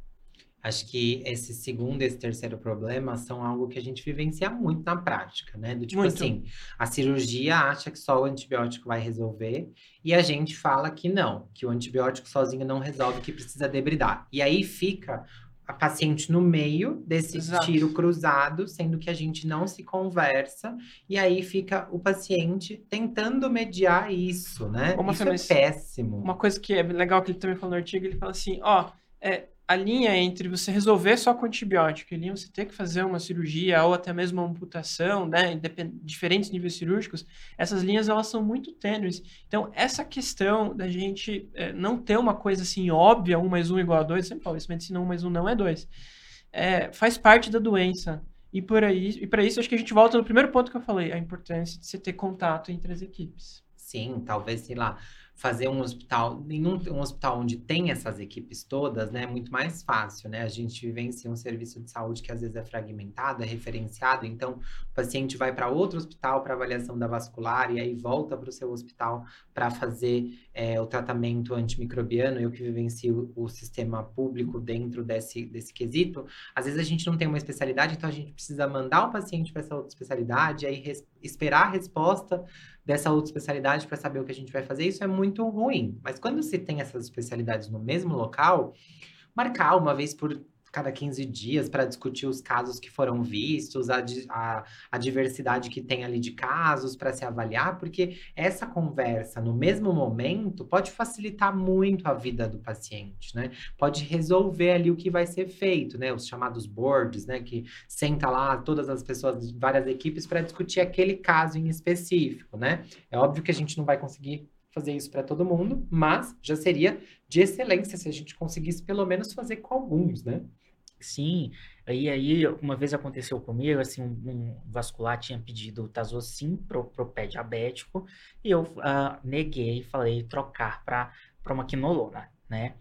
Acho que esse segundo e esse terceiro problema são algo que a gente vivencia muito na prática, né? Do tipo muito. assim, a cirurgia acha que só o antibiótico vai resolver e a gente fala que não, que o antibiótico sozinho não resolve, que precisa debridar. E aí fica a paciente no meio desse Exato. tiro cruzado, sendo que a gente não se conversa, e aí fica o paciente tentando mediar isso, né?
Uma
isso é péssimo.
Uma coisa que é legal que ele também falou no artigo, ele fala assim, ó, é, a linha entre você resolver só com antibiótico e você ter que fazer uma cirurgia ou até mesmo uma amputação, né, diferentes níveis cirúrgicos, essas linhas elas são muito tênues. Então, essa questão da gente é, não ter uma coisa assim óbvia, 1 mais 1 igual a 2, sempre falo, isso medicina 1 mais 1 não é 2, é, faz parte da doença. E por aí, e para isso acho que a gente volta no primeiro ponto que eu falei, a importância de você ter contato entre as equipes.
Sim, talvez, sei lá, fazer um hospital, em um, hospital onde tem essas equipes todas, né, é muito mais fácil, né? A gente vivencia um serviço de saúde que às vezes é fragmentado, é referenciado, então o paciente vai para outro hospital para avaliação da vascular e aí volta para o seu hospital para fazer é, o tratamento antimicrobiano. Eu que vivencio o, sistema público dentro desse, desse quesito, às vezes a gente não tem uma especialidade, então a gente precisa mandar o paciente para essa outra especialidade, aí esperar a resposta dessa outra especialidade para saber o que a gente vai fazer, isso é muito ruim. Mas quando se tem essas especialidades no mesmo local, marcar uma vez por cada 15 dias para discutir os casos que foram vistos, a, a, a diversidade que tem ali de casos para se avaliar, porque essa conversa no mesmo momento pode facilitar muito a vida do paciente, né? Pode resolver ali o que vai ser feito, né? Os chamados boards, né? Que senta lá todas as pessoas várias equipes para discutir aquele caso em específico, né? É óbvio que a gente não vai conseguir fazer isso para todo mundo, mas já seria de excelência se a gente conseguisse pelo menos fazer com alguns, né?
Sim, aí, aí uma vez aconteceu comigo, assim, um, um vascular tinha pedido Tazocin pro, pro pé diabético, e eu uh, neguei, falei trocar para uma quinolona, né?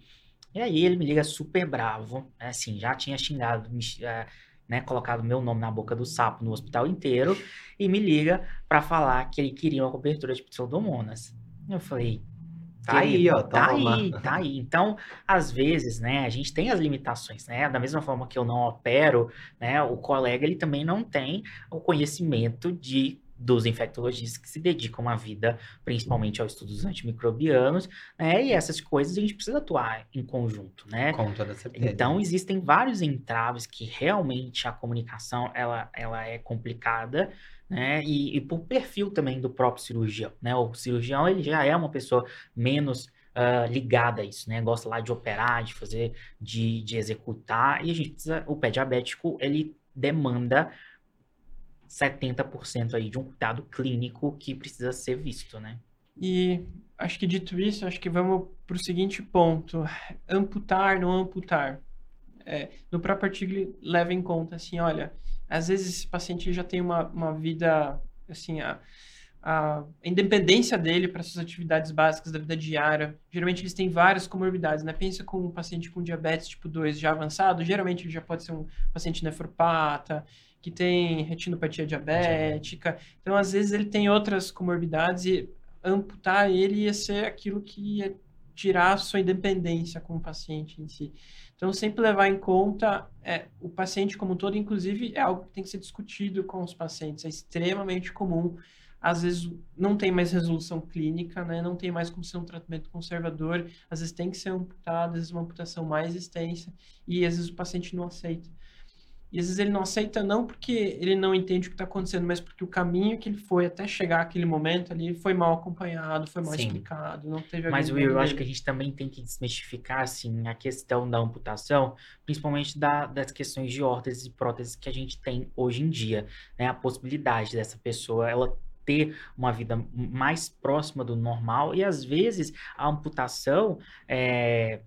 E aí ele me liga super bravo, né, assim, já tinha xingado, me, uh, né, colocado meu nome na boca do sapo no hospital inteiro, e me liga para falar que ele queria uma cobertura de pseudomonas. Eu falei,
Tá aí, ó.
Tá aí, tá aí. Então, às vezes, né, a gente tem as limitações, né? Da mesma forma que eu não opero, né, o colega ele também não tem o conhecimento de dos infectologistas que se dedicam a vida principalmente aos estudos antimicrobianos, né? E essas coisas a gente precisa atuar em conjunto, né?
Com toda certeza.
Então existem vários entraves que realmente a comunicação ela, ela é complicada, né? E, e por perfil também do próprio cirurgião, né? O cirurgião ele já é uma pessoa menos Uh, ligada a isso, né? Gosta lá de operar, de fazer, de, de executar, e a gente precisa, o pé diabético, ele demanda 70% aí de um cuidado clínico que precisa ser visto, né?
E acho que dito isso, acho que vamos para o seguinte ponto: amputar, não amputar. É, no próprio artigo leva em conta assim, olha, às vezes esse paciente já tem uma, uma vida, assim, a, a independência dele para suas atividades básicas da vida diária. Geralmente eles têm várias comorbidades, né? Pensa com um paciente com diabetes tipo 2 já avançado, geralmente ele já pode ser um paciente nefropata, que tem retinopatia diabética. Então, às vezes, ele tem outras comorbidades e amputar ele ia ser aquilo que ia tirar a sua independência como paciente em si. Então, sempre levar em conta é, o paciente como um todo, inclusive, é algo que tem que ser discutido com os pacientes. É extremamente comum. Às vezes não tem mais resolução clínica, né? não tem mais como ser um tratamento conservador, às vezes tem que ser amputado, às vezes uma amputação mais extensa, e às vezes o paciente não aceita. E às vezes ele não aceita não porque ele não entende o que está acontecendo, mas porque o caminho que ele foi até chegar aquele momento ali foi mal acompanhado, foi mal Sim. explicado, não teve
Mas Will, eu acho que a gente também tem que desmistificar assim a questão da amputação, principalmente da, das questões de órteses e próteses que a gente tem hoje em dia, né? A possibilidade dessa pessoa ela ter uma vida mais próxima do normal e às vezes a amputação é,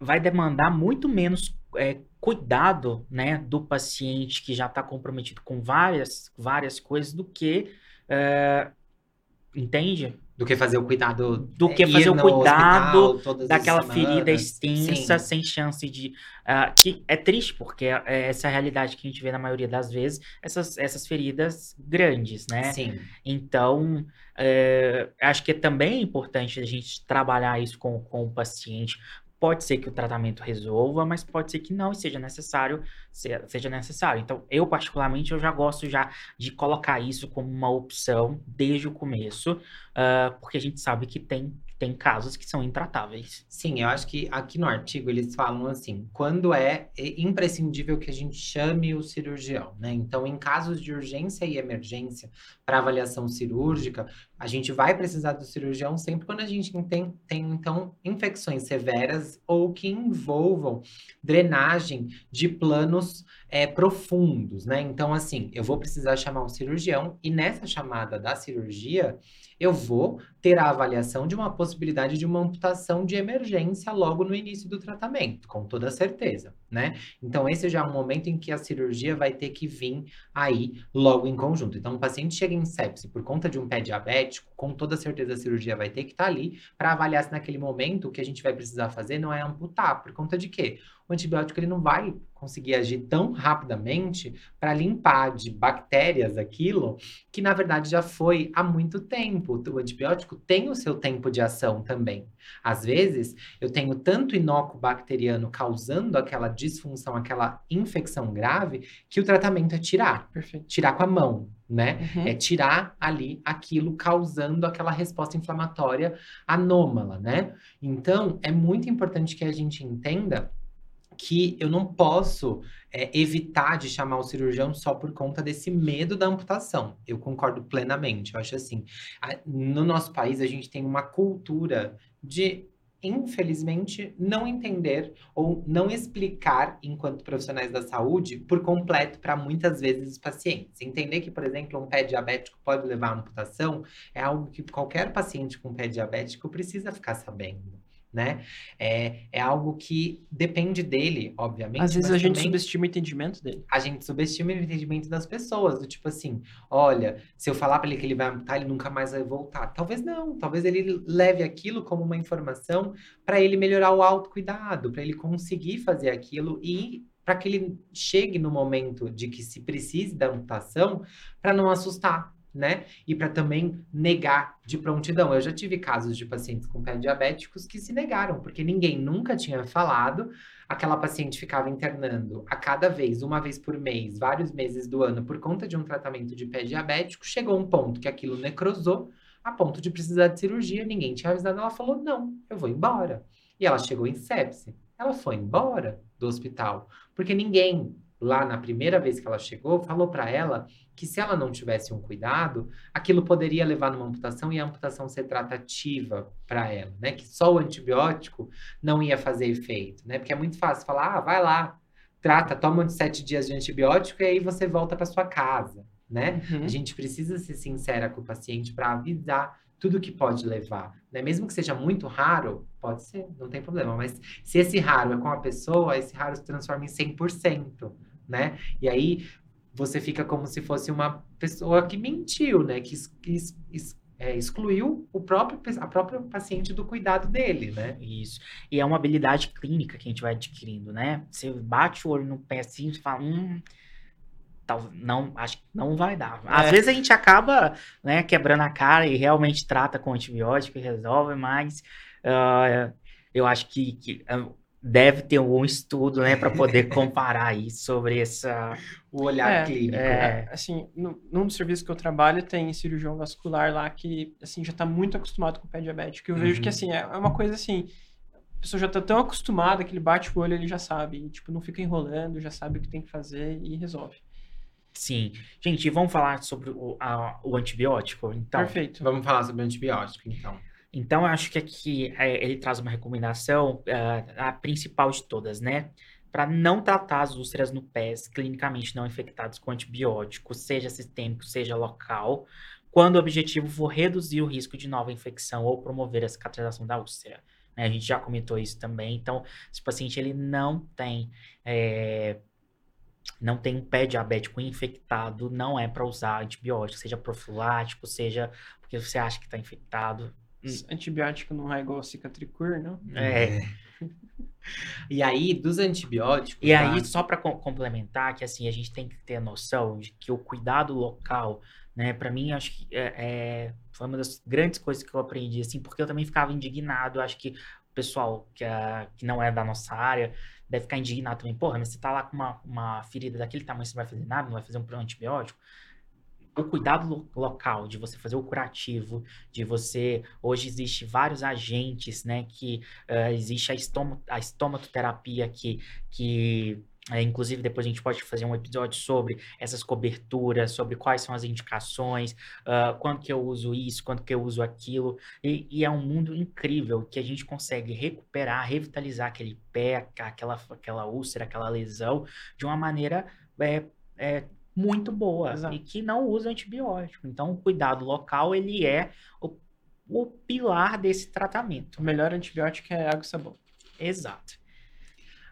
vai demandar muito menos é, cuidado né, do paciente que já está comprometido com várias, várias coisas do que. É, entende?
Do que fazer o cuidado.
Do que fazer o cuidado hospital, daquela ferida extensa, Sim. sem chance de. Uh, que é triste, porque é, é essa é a realidade que a gente vê na maioria das vezes, essas, essas feridas grandes, né?
Sim.
Então, uh, acho que é também importante a gente trabalhar isso com, com o paciente, Pode ser que o tratamento resolva, mas pode ser que não e seja necessário, seja necessário. Então, eu particularmente, eu já gosto já de colocar isso como uma opção desde o começo, uh, porque a gente sabe que tem tem casos que são intratáveis.
Sim, eu acho que aqui no artigo eles falam assim, quando é imprescindível que a gente chame o cirurgião, né? Então, em casos de urgência e emergência para avaliação cirúrgica, a gente vai precisar do cirurgião sempre quando a gente tem, tem então infecções severas ou que envolvam drenagem de planos é, profundos, né? Então, assim, eu vou precisar chamar um cirurgião e nessa chamada da cirurgia eu vou ter a avaliação de uma possibilidade de uma amputação de emergência logo no início do tratamento, com toda certeza, né? Então, esse já é um momento em que a cirurgia vai ter que vir aí logo em conjunto. Então, o paciente chega em sepse por conta de um pé diabético, com toda certeza a cirurgia vai ter que estar tá ali para avaliar se naquele momento o que a gente vai precisar fazer não é amputar, por conta de quê? O antibiótico ele não vai conseguir agir tão rapidamente para limpar de bactérias aquilo que na verdade já foi há muito tempo. O antibiótico tem o seu tempo de ação também. Às vezes, eu tenho tanto inócuo bacteriano causando aquela disfunção, aquela infecção grave, que o tratamento é tirar.
Perfeito.
Tirar com a mão, né? Uhum. É tirar ali aquilo causando aquela resposta inflamatória anômala, né? Então, é muito importante que a gente entenda que eu não posso é, evitar de chamar o cirurgião só por conta desse medo da amputação. Eu concordo plenamente. Eu acho assim, a, no nosso país a gente tem uma cultura de infelizmente, não entender ou não explicar, enquanto profissionais da saúde, por completo para muitas vezes os pacientes. Entender que, por exemplo, um pé diabético pode levar à amputação é algo que qualquer paciente com pé diabético precisa ficar sabendo né? É, é algo que depende dele, obviamente.
Às vezes a gente subestima o entendimento dele.
A gente subestima o entendimento das pessoas, do tipo assim, olha, se eu falar para ele que ele vai amputar, ele nunca mais vai voltar. Talvez não, talvez ele leve aquilo como uma informação para ele melhorar o autocuidado, para ele conseguir fazer aquilo e para que ele chegue no momento de que se precise da amputação, para não assustar, né? E para também negar de prontidão. Eu já tive casos de pacientes com pé diabéticos que se negaram, porque ninguém nunca tinha falado. Aquela paciente ficava internando a cada vez, uma vez por mês, vários meses do ano, por conta de um tratamento de pé diabético. Chegou um ponto que aquilo necrosou, a ponto de precisar de cirurgia. Ninguém tinha avisado. Ela falou: não, eu vou embora. E ela chegou em sepse. Ela foi embora do hospital, porque ninguém lá na primeira vez que ela chegou, falou para ela que se ela não tivesse um cuidado, aquilo poderia levar numa amputação e a amputação ser tratativa para ela, né? Que só o antibiótico não ia fazer efeito, né? Porque é muito fácil falar, ah, vai lá, trata, toma sete dias de antibiótico e aí você volta para sua casa, né? Uhum. A gente precisa ser sincera com o paciente para avisar tudo que pode levar, né? Mesmo que seja muito raro, pode ser, não tem problema, mas se esse raro é com a pessoa, esse raro se transforma em 100%, né? E aí você fica como se fosse uma pessoa que mentiu, né? Que, que é, excluiu o próprio, a própria paciente do cuidado dele, né?
Isso. E é uma habilidade clínica que a gente vai adquirindo, né? Você bate o olho no pé assim e fala, hum, tal, não, acho que não vai dar. Às é. vezes a gente acaba, né, quebrando a cara e realmente trata com antibiótico e resolve, mas uh, eu acho que, que uh, deve ter algum estudo, né, para poder comparar aí sobre essa
o olhar é, clínico.
É, assim, no, num dos serviços que eu trabalho tem cirurgião vascular lá que assim já está muito acostumado com o pé diabético. Eu uhum. vejo que uhum. assim é, é uma coisa assim a pessoa já está tão acostumada que ele bate o olho, ele já sabe, e, tipo, não fica enrolando, já sabe o que tem que fazer e resolve.
Sim. Gente, vamos falar sobre o, a, o antibiótico, então.
Perfeito. Vamos falar sobre o antibiótico, então.
Então, eu acho que aqui é, ele traz uma recomendação, uh, a principal de todas, né? Para não tratar as úlceras no pé clinicamente não infectados com antibiótico, seja sistêmico, seja local, quando o objetivo for reduzir o risco de nova infecção ou promover a cicatrização da úlcera. Né? A gente já comentou isso também. Então, se o paciente ele não tem é, não tem um pé diabético infectado, não é para usar antibiótico, seja profilático, seja porque você acha que está infectado.
Antibiótico não é igual cicatricur, não?
É.
E aí, dos antibióticos.
E tá? aí, só para complementar, que assim, a gente tem que ter a noção de que o cuidado local, né, para mim, acho que é, é, foi uma das grandes coisas que eu aprendi, assim, porque eu também ficava indignado. Acho que o pessoal que, é, que não é da nossa área deve ficar indignado também. Porra, mas você tá lá com uma, uma ferida daquele tamanho, você não vai fazer nada, não vai fazer um antibiótico o cuidado lo local, de você fazer o curativo, de você. Hoje existe vários agentes, né? Que uh, existe a, estomo, a estomatoterapia que. que é, inclusive, depois a gente pode fazer um episódio sobre essas coberturas, sobre quais são as indicações, uh, quando que eu uso isso, quando que eu uso aquilo. E, e, é um mundo incrível que a gente consegue recuperar, revitalizar aquele pé, aquela, aquela úlcera, aquela lesão, de uma maneira é, é, muito boa Exato. e que não usa antibiótico. Então, o cuidado local ele é o, o pilar desse tratamento.
O melhor antibiótico é água e sabão.
Exato.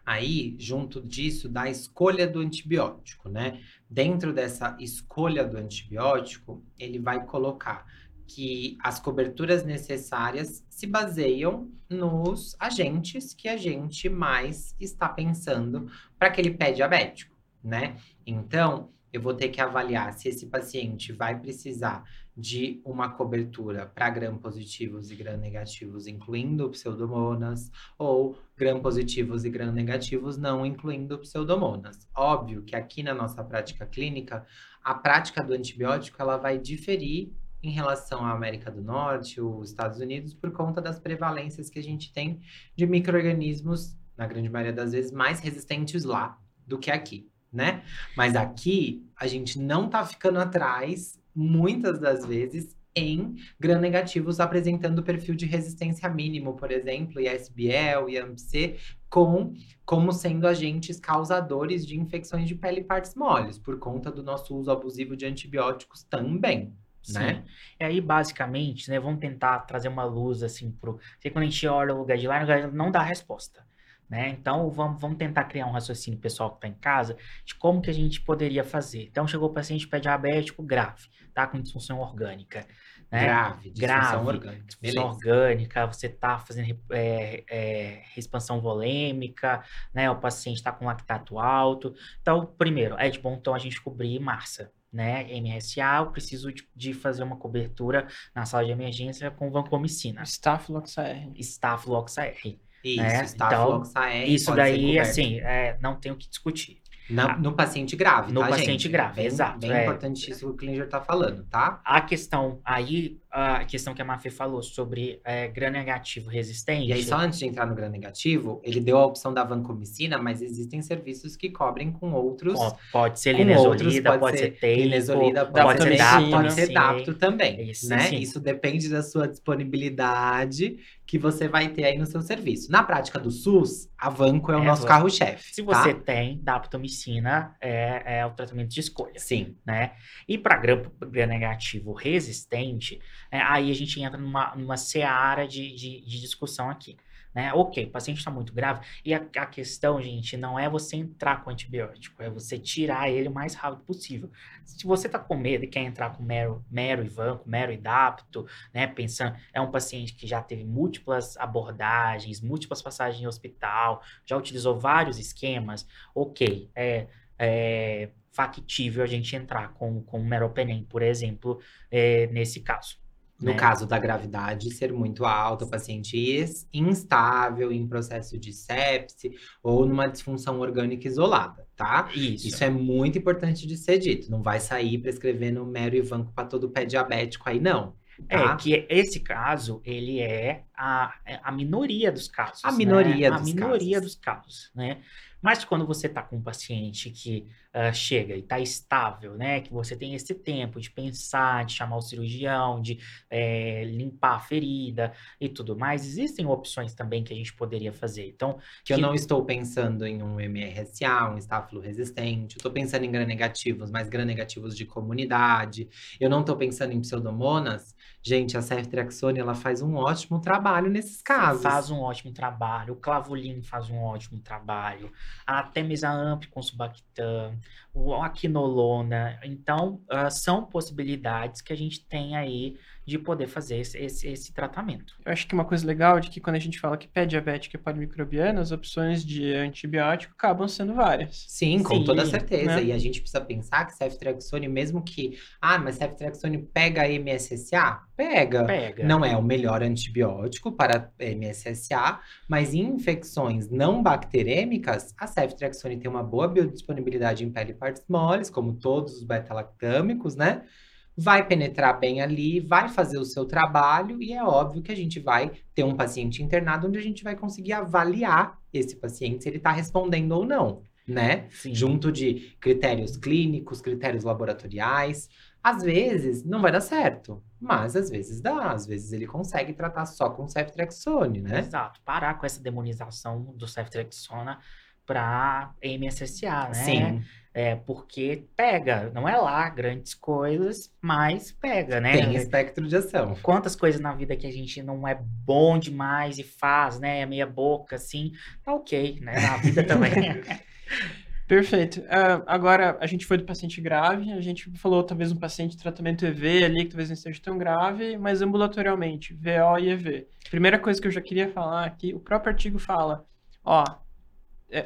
Aí, junto disso, da escolha do antibiótico, né? Dentro dessa escolha do antibiótico, ele vai colocar que as coberturas necessárias se baseiam nos agentes que a gente mais está pensando para aquele pé diabético, né? Então, eu vou ter que avaliar se esse paciente vai precisar de uma cobertura para gram-positivos e gram-negativos, incluindo pseudomonas, ou gram-positivos e gram-negativos, não incluindo pseudomonas. Óbvio que aqui na nossa prática clínica, a prática do antibiótico ela vai diferir em relação à América do Norte, os Estados Unidos, por conta das prevalências que a gente tem de micro-organismos, na grande maioria das vezes, mais resistentes lá do que aqui né? Mas aqui a gente não tá ficando atrás, muitas das vezes, em gram-negativos apresentando perfil de resistência mínimo, por exemplo, ISBL AMPC, com como sendo agentes causadores de infecções de pele e partes moles, por conta do nosso uso abusivo de antibióticos também. Sim. Né?
E aí, basicamente, né, vamos tentar trazer uma luz assim pro. Porque quando a gente olha o lugar de lá, o lugar não dá resposta. Né? Então, vamos, vamos tentar criar um raciocínio pessoal que está em casa de como que a gente poderia fazer. Então, chegou o paciente pé diabético grave, tá? Com disfunção orgânica. Né?
Grave,
disfunção grave, orgânica. Disfunção orgânica, você está fazendo é, é, expansão volêmica, né? O paciente está com lactato alto. Então, primeiro, é de bom tom a gente cobrir massa, né, MSA, eu preciso de, de, fazer uma cobertura na sala de emergência com vancomicina.
Staphylococcus R.
Staphylococcus R.
Isso, né? então,
isso daí, assim, é, não tem o que discutir.
Na, no paciente grave,
No
tá,
paciente
gente?
grave,
bem,
exato.
Bem é. importante isso que o Klinger tá falando, tá?
A questão aí, a questão que a Mafê falou sobre é, gram negativo resistente.
E aí, só antes de entrar no gram negativo, ele deu a opção da vancomicina, mas existem serviços que cobrem com outros.
Pode ser linezolida, pode, pode ser
teico, pode ser dapto, pode ser dapto também, isso, né? Sim. Isso depende da sua disponibilidade que você vai ter aí no seu serviço. Na prática do SUS, a Vanco é o é nosso carro-chefe.
Se você tá? tem daptomicina, é, é o tratamento de escolha.
Sim.
Né? E para gram, gram negativo resistente, é, aí a gente entra numa, numa seara de, de, de discussão aqui. Né? Ok, o paciente está muito grave. E a, a, questão, gente, não é você entrar com antibiótico, é você tirar ele o mais rápido possível. Se você está com medo e quer entrar com mero, mero Ivan, com mero Idapto, né? Pensando, é um paciente que já teve múltiplas abordagens, múltiplas passagens em hospital, já utilizou vários esquemas, ok, é, é factível a gente entrar com, com meropenem, por exemplo, é, nesse caso.
No
né?
caso da gravidade ser muito alta, o paciente instável, em processo de sepse ou numa disfunção orgânica isolada, tá?
Isso.
Isso é muito importante de ser dito. Não vai sair prescrevendo mero Ivanco para todo pé diabético aí, não.
É
tá?
que esse caso, ele é a, é a minoria dos casos.
A
né?
minoria
A
dos
minoria
casos.
dos casos, né? Mas quando você tá com um paciente que ah, chega e tá estável, né? Que você tem esse tempo de pensar, de chamar o cirurgião, de eh, limpar a ferida e tudo mais, existem opções também que a gente poderia fazer. Então,
Que eu
que-
não estou pensando em um MRSA, um estáfilo resistente. Eu estou pensando em gram-negativos, mas gram-negativos de comunidade. Eu não estou pensando em pseudomonas. Gente, a ceftriaxone, ela faz um ótimo trabalho nesses casos.
faz um ótimo trabalho, o Clavulin faz um ótimo trabalho, a Temizamp com Subactam, o a Quinolona. Então, ah, são possibilidades que a gente tem aí de poder fazer esse, esse, esse tratamento.
Eu acho que uma coisa legal é de que quando a gente fala que pé diabético é polimicrobiano, as opções de antibiótico acabam sendo várias.
Sim, com
Sim,
toda certeza.
né?
E a gente precisa pensar que ceftriaxone, mesmo que... Ah, mas ceftriaxone pega MSSA? Pega.
Pega.
Não é o melhor antibiótico para MSSA, mas em infecções não bacterêmicas, a ceftriaxone tem uma boa biodisponibilidade em pele e partes moles, como todos os beta-lactâmicos, né? Vai penetrar bem ali, vai fazer o seu trabalho, e é óbvio que a gente vai ter um paciente internado onde a gente vai conseguir avaliar esse paciente se ele está respondendo ou não, né?
Sim.
junto de critérios clínicos, critérios laboratoriais. Às vezes não vai dar certo, mas às vezes dá. Às vezes ele consegue tratar só com ceftriaxone, né?
Exato. Parar com essa demonização do ceftriaxona para MSSA, né?
Sim,
É, porque pega, não é lá grandes coisas, mas pega, né?
tem espectro de ação.
Quantas coisas na vida que a gente não é bom demais e faz, né? É meia boca, assim, tá ok, né? Na vida também.
Perfeito. Ah, agora, a gente foi do paciente grave, a gente falou talvez um paciente de tratamento EV ali, que talvez não esteja tão grave, mas ambulatorialmente, VO e EV. Primeira coisa que eu já queria falar aqui, o próprio artigo fala, ó,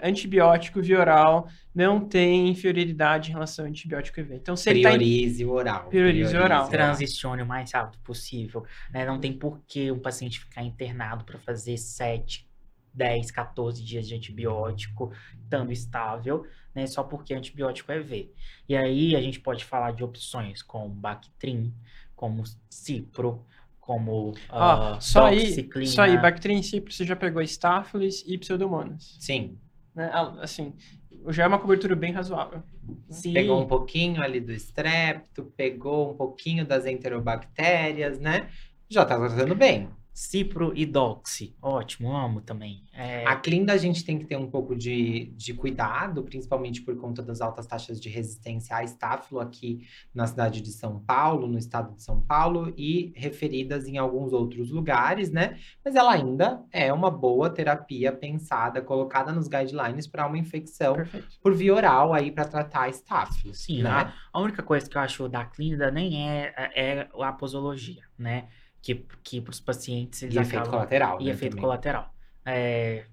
antibiótico via oral não tem inferioridade em relação ao antibiótico EV. Então, se ele tá em-
Priorize o oral.
Priorize o oral.
Transicione o mais rápido possível, né? Não tem por que um paciente ficar internado para fazer 7, 10, 14 dias de antibiótico, estando estável, né? Só porque antibiótico é V. E aí a gente pode falar de opções como Bactrim, como Cipro, como ah,
só aí, só aí, Bactrim si, você já pegou Staphylos e Pseudomonas.
Sim.
Né? Ah, Assim, já é uma cobertura bem razoável.
Sim.
Pegou um pouquinho ali do estrepto, pegou um pouquinho das enterobactérias, né? Já tá tratando bem.
Cipro e Doxy. Ótimo, amo também. É,
A Clinda a gente tem que ter um pouco de, de cuidado, principalmente por conta das altas taxas de resistência a estáfilo aqui na cidade de São Paulo, no estado de São Paulo, e referidas em alguns outros lugares, né? Mas ela ainda é uma boa terapia pensada, colocada nos guidelines para uma infecção
Perfeito.
por via oral aí para tratar estáfilo.
Sim,
né?
a, a única coisa que eu acho da clínica nem é, é a posologia, né? Que, que para os pacientes eles
E efeito
acabam...
colateral.
E
né,
efeito
também.
colateral. É,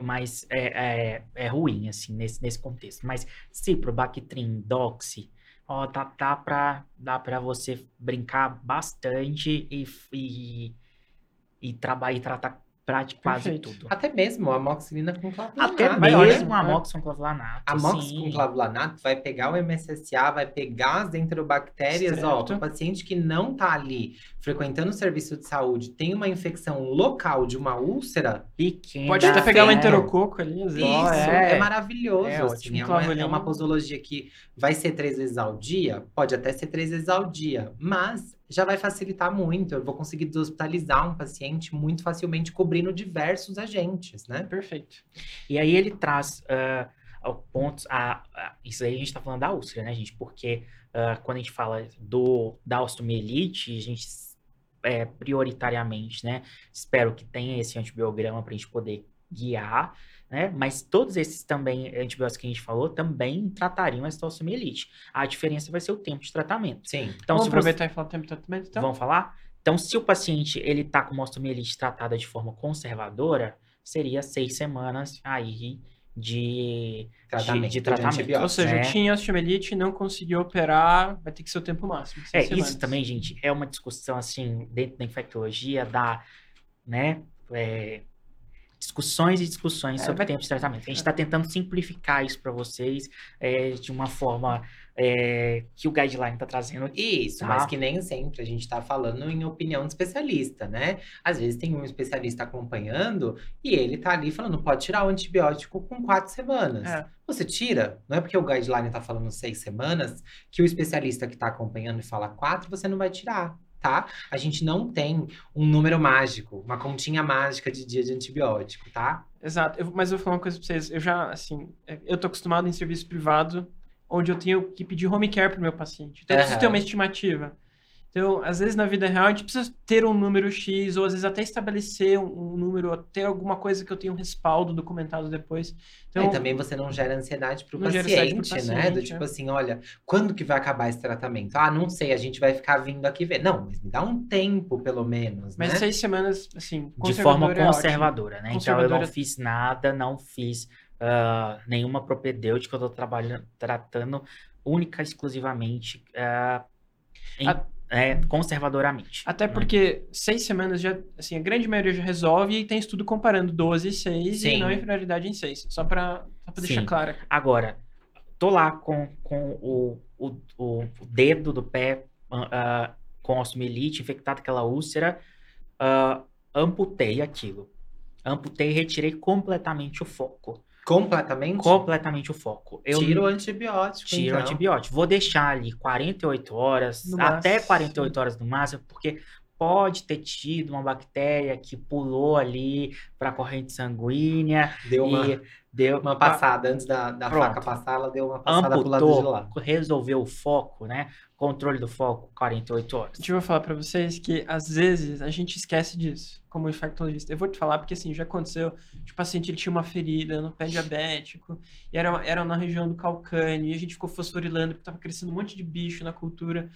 mas é, é, é ruim, assim, nesse, nesse contexto. Mas Cipro, Bactrim, Doxy, ó, tá, tá pra, dá pra você brincar bastante e, e, e trabalhar e tratar prática quase
Perfeito.
tudo.
Até mesmo a amoxicilina com clavulanato.
Até
olha,
mesmo a
né?
amoxiclavulanato.
A mox
sim.
com clavulanato vai pegar o MSSA, vai pegar as enterobactérias, ó,
Strepto.
o paciente que não tá ali frequentando o serviço de saúde, tem uma infecção local de uma úlcera,
Pequena.
Pode até pegar um
Perfeito.
enterococo ali,
isso
é.
é, maravilhoso,
É
assim,
ótimo.
é, uma, é uma posologia que vai ser três vezes ao dia, pode até ser três vezes ao dia, mas já vai facilitar muito, eu vou conseguir deshospitalizar um paciente muito facilmente, cobrindo diversos agentes, né?
Perfeito.
E aí ele traz ah, ao pontos. A, a- isso aí a gente tá falando da úlcera, né, gente? Porque ah, quando a gente fala do, da osteomielite, a gente é, prioritariamente, né? Espero que tenha esse antibiograma para a gente poder guiar, né? Mas todos esses também antibióticos que a gente falou também tratariam essa osteomielite. A diferença vai ser o tempo de tratamento.
Sim.
Então,
Vamos
se você-
aproveitar e falar o tempo de tratamento, então?
Vamos falar? Então, se o paciente ele tá com uma osteomielite tratada de forma conservadora, seria seis semanas aí de
Tratamento,
de, de
de
tratamento.
antibiótico.
Ou seja,
né?
tinha osteomielite, não conseguiu operar, vai ter que ser o tempo máximo.
É,
semanas.
isso também, gente, é uma discussão, assim, dentro da infectologia, da, né, é, discussões e discussões
É,
sobre
vai-
tempo de tratamento. A gente está tentando simplificar isso para vocês é, de uma forma é, que o guideline está trazendo.
Isso,
Tá.
mas que nem sempre a gente está falando em opinião de especialista, né? Às vezes tem um especialista acompanhando e ele tá ali falando, pode tirar o antibiótico com quatro semanas.
É.
Você tira, não é porque o guideline tá falando seis semanas, que o especialista que tá acompanhando e fala quatro, você não vai tirar, tá? A gente não tem um número mágico, uma continha mágica de dia de antibiótico, tá?
Exato, Eu- mas eu vou falar uma coisa pra vocês. Eu já, assim, eu tô acostumado em serviço privado, onde eu tenho que pedir home care pro meu paciente. Então, eu preciso ter uma estimativa. Então, às vezes na vida real, a gente precisa ter um número X, ou às vezes até estabelecer um, um número, ter alguma coisa que eu tenha um respaldo documentado depois. Então,
e também você não gera ansiedade
gera ansiedade pro
paciente, né? Do
paciente,
tipo
é.
assim, olha, quando que vai acabar esse tratamento? Ah, não sei, a gente vai ficar vindo aqui ver. Não, mas me dá um tempo, pelo menos,
mas
né?
seis semanas, assim,
de forma
conservador é ótimo.
conservadora, né? Então eu
Conservadora-
não fiz nada, não fiz ah, nenhuma propedêutica, eu tô trabalhando, tratando única e exclusivamente ah, em-
A-
é, conservadoramente.
Até
né?
porque seis semanas já, assim, a grande maioria já resolve e tem estudo comparando 12 e 6
Sim.
e não inferioridade em 6. Só pra deixar
Sim.
claro.
Agora, tô lá com, com o, o, o dedo do pé ah, com osteomielite, infectado aquela úlcera, ah, amputei aquilo. Amputei e retirei completamente o foco.
Completamente?
Completamente o foco. Eu
Tira o antibiótico,
tiro o
então.
antibiótico. Vou deixar ali 48 horas,
No
até
máximo.
48 horas no máximo, porque pode ter tido uma bactéria que pulou ali para a corrente sanguínea
Deu uma,
deu
uma passada. Antes da, da
Pronto.
faca passar, ela deu uma passada pro lado de lá.
amputou, resolveu o foco, né? Controle do foco, 48 horas.
Deixa eu falar pra vocês que às vezes a gente esquece disso, como infectologista. Eu vou te falar porque assim, já aconteceu, o paciente ele tinha uma ferida no pé diabético, e era, era na região do calcâneo, e a gente ficou fosforilando porque tava crescendo um monte de bicho na cultura.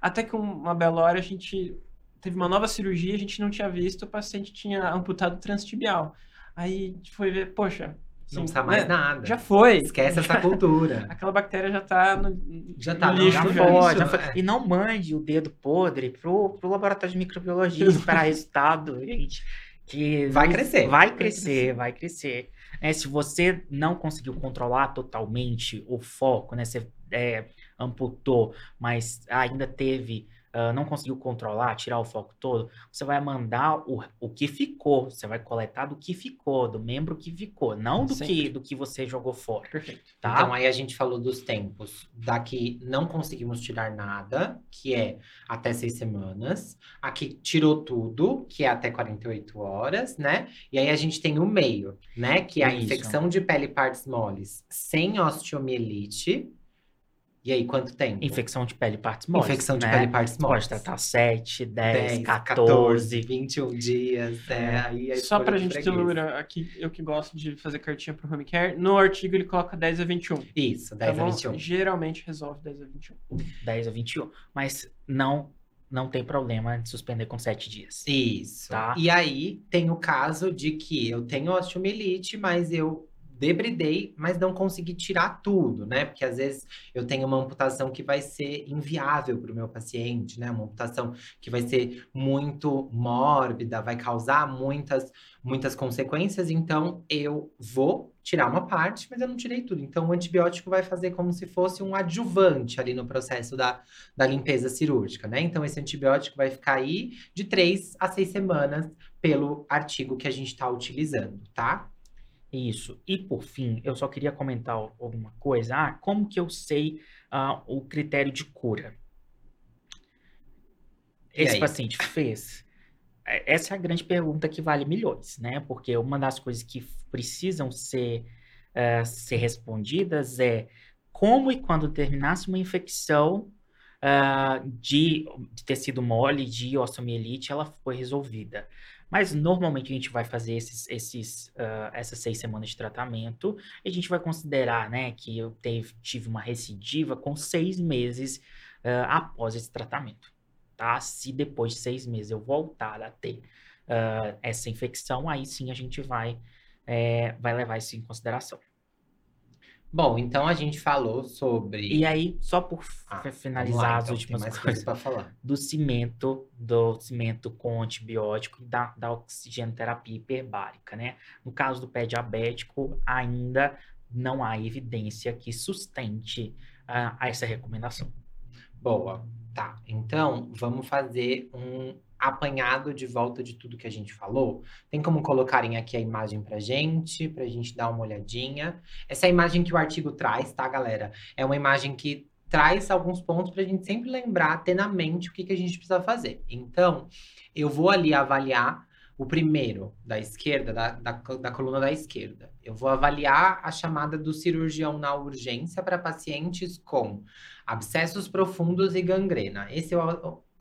Até que um- uma bela hora a gente teve uma nova cirurgia, a gente não tinha visto, o paciente tinha amputado transtibial. Aí foi ver, poxa,
Não precisa mais
né,
nada.
Já foi.
Esquece essa
Já-
cultura.
Aquela bactéria já tá no,
Já
no
tá, não,
lixo.
Já
já
foi,
isso,
já foi.
é.
E não mande o dedo podre pro, pro laboratório de microbiologia esperar resultado, gente. Que
Vai crescer.
Vai crescer, vai crescer. É, se você não conseguiu controlar totalmente o foco, né? Você é, amputou, mas ainda teve. Ah, não conseguiu controlar, tirar o foco todo, você vai mandar o, o que ficou, você vai coletar do que ficou, do membro que ficou, não do que, do que você jogou fora,
Perfeito.
tá?
Então aí a gente falou dos tempos. Daqui não conseguimos tirar nada, que é até seis semanas. Aqui tirou tudo, que é até 48 horas, né? E aí a gente tem o meio, né? Que é a
Isso.
infecção de pele e partes moles sem osteomielite. E aí, quanto tempo?
Infecção de pele e partes moles.
Infecção de
né?
pele e partes moles.
pode tratar 7, 10,
10,
14.
21 dias. É, aí a
Só pra gente ter um número aqui, eu que gosto de fazer cartinha pro home care, no artigo ele coloca 10 a 21.
Isso,
Tá
10 a
bom?
21.
Geralmente resolve 10 a 21.
10 a 21. Mas não, não tem problema de suspender com 7 dias.
Isso.
Tá.
E aí tem o caso de que eu tenho osteomielite, mas eu debridei, mas não consegui tirar tudo, né? Porque às vezes eu tenho uma amputação que vai ser inviável para o meu paciente, né? Uma amputação que vai ser muito mórbida, vai causar muitas, muitas consequências. Então eu vou tirar uma parte, mas eu não tirei tudo. Então o antibiótico vai fazer como se fosse um adjuvante ali no processo da, da limpeza cirúrgica, né? Então esse antibiótico vai ficar aí de três a seis semanas pelo artigo que a gente está utilizando, tá?
Isso. E por fim, eu só queria comentar alguma coisa. Ah, como que eu sei ah, o critério de cura?
E
Esse
aí?
paciente fez? É, Essa é a grande pergunta que vale milhões, né? Porque uma das coisas que precisam ser, eh, ser respondidas é como e quando terminasse uma infecção ah, de, de tecido mole, de osteomielite, ela foi resolvida. Mas normalmente a gente vai fazer esses, esses, ah, essas seis semanas de tratamento e a gente vai considerar, né, que eu teve, tive uma recidiva com seis meses ah, após esse tratamento, tá? Se depois de seis meses eu voltar a ter ah, essa infecção, aí sim a gente vai, eh, vai levar isso em consideração.
Bom, então a gente falou sobre.
E aí, só por
Ah,
finalizar
lá,
as
então,
últimas coisas
para falar.
do cimento, do cimento com antibiótico e da, da oxigenoterapia hiperbárica, né? No caso do pé diabético, ainda não há evidência que sustente ah, essa recomendação.
Boa. Tá. Então, vamos fazer um apanhado de volta de tudo que a gente falou. Tem como colocarem aqui a imagem pra gente, pra gente dar uma olhadinha. Essa é a imagem que o artigo traz, tá, galera? É uma imagem que traz alguns pontos pra gente sempre lembrar, ter na mente o que, que a gente precisa fazer. Então, eu vou ali avaliar o primeiro da esquerda, da, da, da coluna da esquerda. Eu vou avaliar a chamada do cirurgião na urgência para pacientes com abscessos profundos e gangrena. Esse é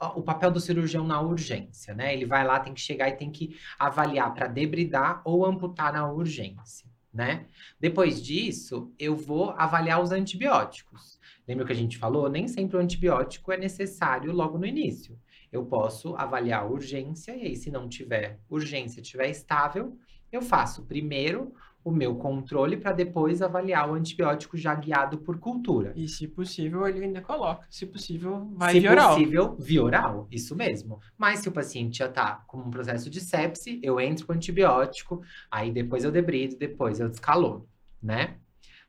o, papel do cirurgião na urgência, né? Ele vai lá, tem que chegar e tem que avaliar para debridar ou amputar na urgência, né? Depois disso, eu vou avaliar os antibióticos. Lembra que a gente falou? Nem sempre o antibiótico é necessário logo no início. Eu posso avaliar a urgência, e aí, se não tiver urgência, tiver estável, eu faço primeiro o meu controle para depois avaliar o antibiótico já guiado por cultura.
E se possível, ele ainda coloca. Se possível, vai
se
via oral.
possível, via oral, isso mesmo. Mas se o paciente já tá com um processo de sepse, eu entro com antibiótico, aí depois eu debrido, depois eu descalono, né?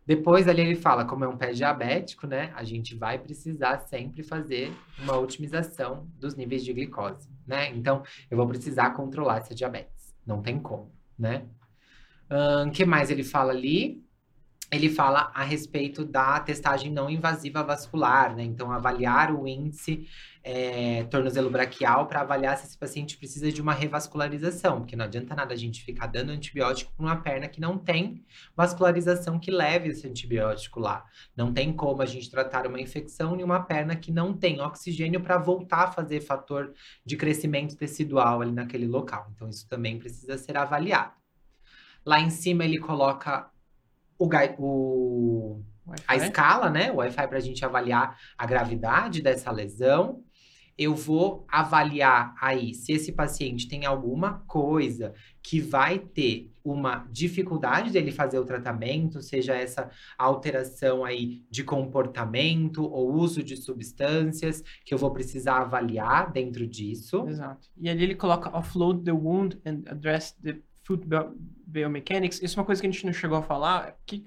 Depois ali ele fala, como é um pé diabético, né? A gente vai precisar sempre fazer uma otimização dos níveis de glicose, né? Então, eu vou precisar controlar essa diabetes. Não tem como, né? O que mais ele fala ali? Ele fala a respeito da testagem não invasiva vascular, né? Então, avaliar o índice é, tornozelo braquial para avaliar se esse paciente precisa de uma revascularização, porque não adianta nada a gente ficar dando antibiótico para uma perna que não tem vascularização que leve esse antibiótico lá. Não tem como a gente tratar uma infecção em uma perna que não tem oxigênio para voltar a fazer fator de crescimento tecidual ali naquele local. Então, isso também precisa ser avaliado. Lá em cima ele coloca o, o- a escala, né? O Wi-Fi para a gente avaliar a gravidade dessa lesão. Eu vou avaliar aí se esse paciente tem alguma coisa que vai ter uma dificuldade dele fazer o tratamento, seja essa alteração aí de comportamento ou uso de substâncias, que eu vou precisar avaliar dentro disso.
Exato. E ali ele coloca offload the wound and address the bio- biomechanics. Isso é uma coisa que a gente não chegou a falar, que...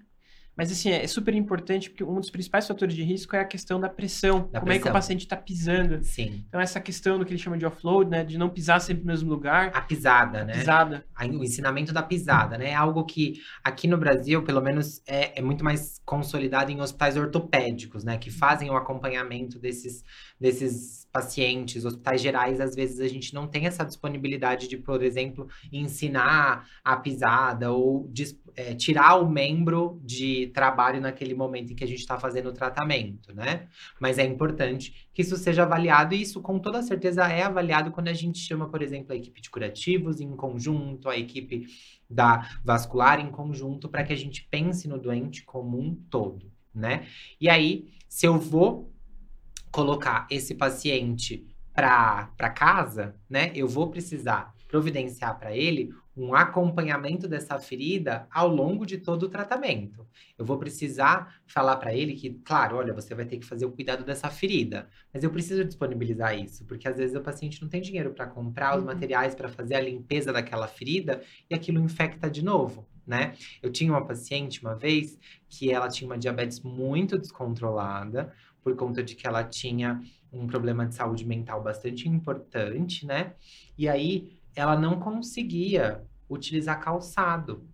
mas assim, é super importante porque um dos principais fatores de risco é a questão da pressão.
Da
como é que o
pressão.
paciente está pisando.
Sim.
Então essa questão do que ele chama de offload, né, de não pisar sempre no mesmo lugar,
A pisada, né?
pisada.
a- o ensinamento da pisada, né? É algo que aqui no Brasil, pelo menos, é, é muito mais consolidado em hospitais ortopédicos, né? Que fazem o acompanhamento desses, desses pacientes. Hospitais gerais, às vezes, a gente não tem essa disponibilidade de, por exemplo, ensinar a pisada ou é, tirar o membro de trabalho naquele momento em que a gente está fazendo o tratamento, né? Mas é importante que isso seja avaliado, e isso com toda certeza é avaliado quando a gente chama, por exemplo, a equipe de curativos em conjunto, a equipe da vascular em conjunto, para que a gente pense no doente como um todo, né? E aí, se eu vou colocar esse paciente para casa, né? Eu vou precisar providenciar para ele um acompanhamento dessa ferida ao longo de todo o tratamento. Eu vou precisar falar para ele que, claro, olha, você vai ter que fazer o cuidado dessa ferida, mas eu preciso disponibilizar isso, porque às vezes o paciente não tem dinheiro para comprar os
Uhum.
materiais para fazer a limpeza daquela ferida e aquilo infecta de novo, né? Eu tinha uma paciente uma vez que ela tinha uma diabetes muito descontrolada por conta de que ela tinha um problema de saúde mental bastante importante, né? E aí ela não conseguia utilizar calçado.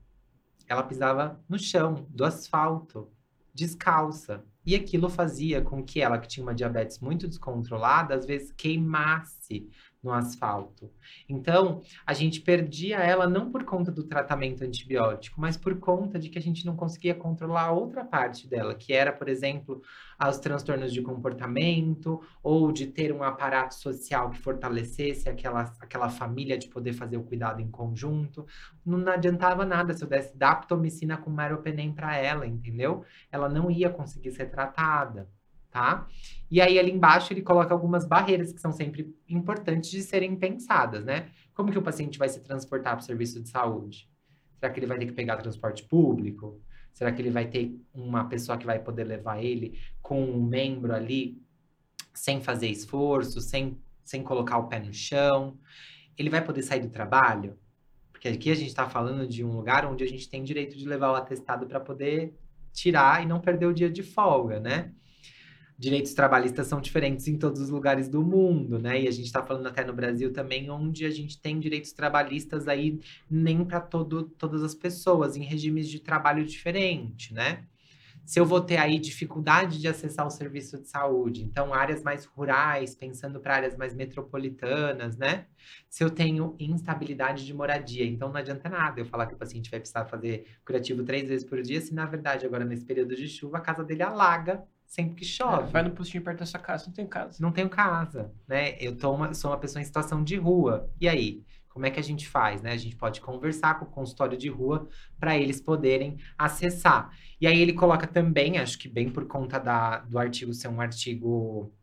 Ela pisava no chão, do asfalto, descalça. E aquilo fazia com que ela, que tinha uma diabetes muito descontrolada, às vezes queimasse no asfalto. Então, a gente perdia ela não por conta do tratamento antibiótico, mas por conta de que a gente não conseguia controlar a outra parte dela, que era, por exemplo, os transtornos de comportamento, ou de ter um aparato social que fortalecesse aquela, aquela família de poder fazer o cuidado em conjunto. Não adiantava nada se eu desse daptomicina com meropenem para ela, entendeu? Ela não ia conseguir ser tratada, tá? E aí ali embaixo ele coloca algumas barreiras que são sempre importantes de serem pensadas, né? Como que o paciente vai se transportar para o serviço de saúde? Será que ele vai ter que pegar transporte público? Será que ele vai ter uma pessoa que vai poder levar ele com um membro ali, sem fazer esforço, sem, sem colocar o pé no chão? Ele vai poder sair do trabalho? Porque aqui a gente está falando de um lugar onde a gente tem direito de levar o atestado para poder tirar e não perder o dia de folga, né? Direitos trabalhistas são diferentes em todos os lugares do mundo, né? E a gente está falando até no Brasil também, onde a gente tem direitos trabalhistas aí nem para todas as pessoas, em regimes de trabalho diferente, né? Se eu vou ter aí dificuldade de acessar o serviço de saúde, então áreas mais rurais, pensando para áreas mais metropolitanas, né? Se eu tenho instabilidade de moradia, então não adianta nada eu falar que o paciente vai precisar fazer curativo três vezes por dia, se na verdade agora nesse período de chuva a casa dele alaga sempre que chove.
É, vai no postinho perto da sua casa, não tem casa.
Não tenho casa, né? Eu tô uma, sou uma pessoa em situação de rua. E aí? Como é que a gente faz, né? A gente pode conversar com o consultório de rua para eles poderem acessar. E aí ele coloca também, acho que bem por conta da, do artigo ser um artigo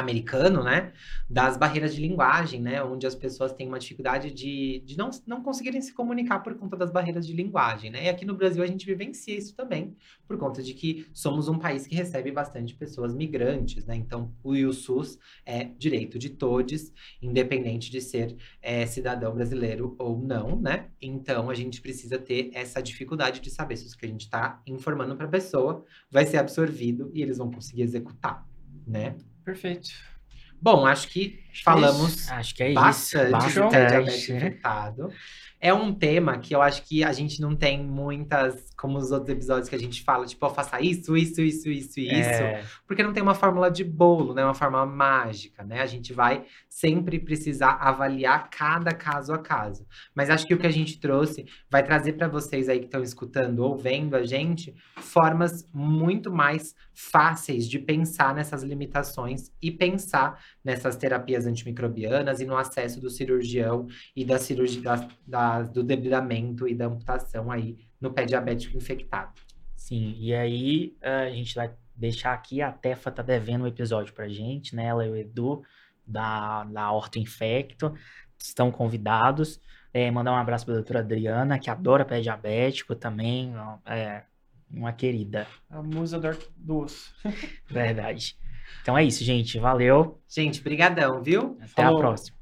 americano, né, das barreiras de linguagem, né, onde as pessoas têm uma dificuldade de, de não, não conseguirem se comunicar por conta das barreiras de linguagem, né, e aqui no Brasil a gente vivencia isso também, por conta de que somos um país que recebe bastante pessoas migrantes, né, então o SUS é direito de todos, independente de ser é, cidadão brasileiro ou não, né, então a gente precisa ter essa dificuldade de saber se o que a gente está informando para a pessoa vai ser absorvido e eles vão conseguir executar, né.
Perfeito.
Bom, acho que falamos
acho que é
bastante
isso.
do diabetes infectado. É um tema que eu acho que a gente não tem muitas, como os outros episódios que a gente fala, tipo, oh, faça isso, isso, isso, isso
É.
isso. Porque não tem uma fórmula de bolo, né? Uma fórmula mágica, né? A gente vai sempre precisar avaliar cada caso a caso. Mas acho que o que a gente trouxe vai trazer para vocês aí que estão escutando ou vendo a gente formas muito mais fáceis de pensar nessas limitações e pensar nessas terapias antimicrobianas e no acesso do cirurgião e da cirurgia da, da- do debridamento e da amputação aí no pé diabético infectado.
Sim, e aí a gente vai deixar aqui, a Tefa tá devendo um episódio pra gente, né? Ela e o Edu, da, da Orto Infecto, estão convidados. É, mandar um abraço pra doutora Adriana, que adora pé diabético também, é uma querida,
A musa do, do osso.
verdade. Então é isso, gente. Valeu.
Gente, brigadão, viu?
Até a
Falou.
próxima.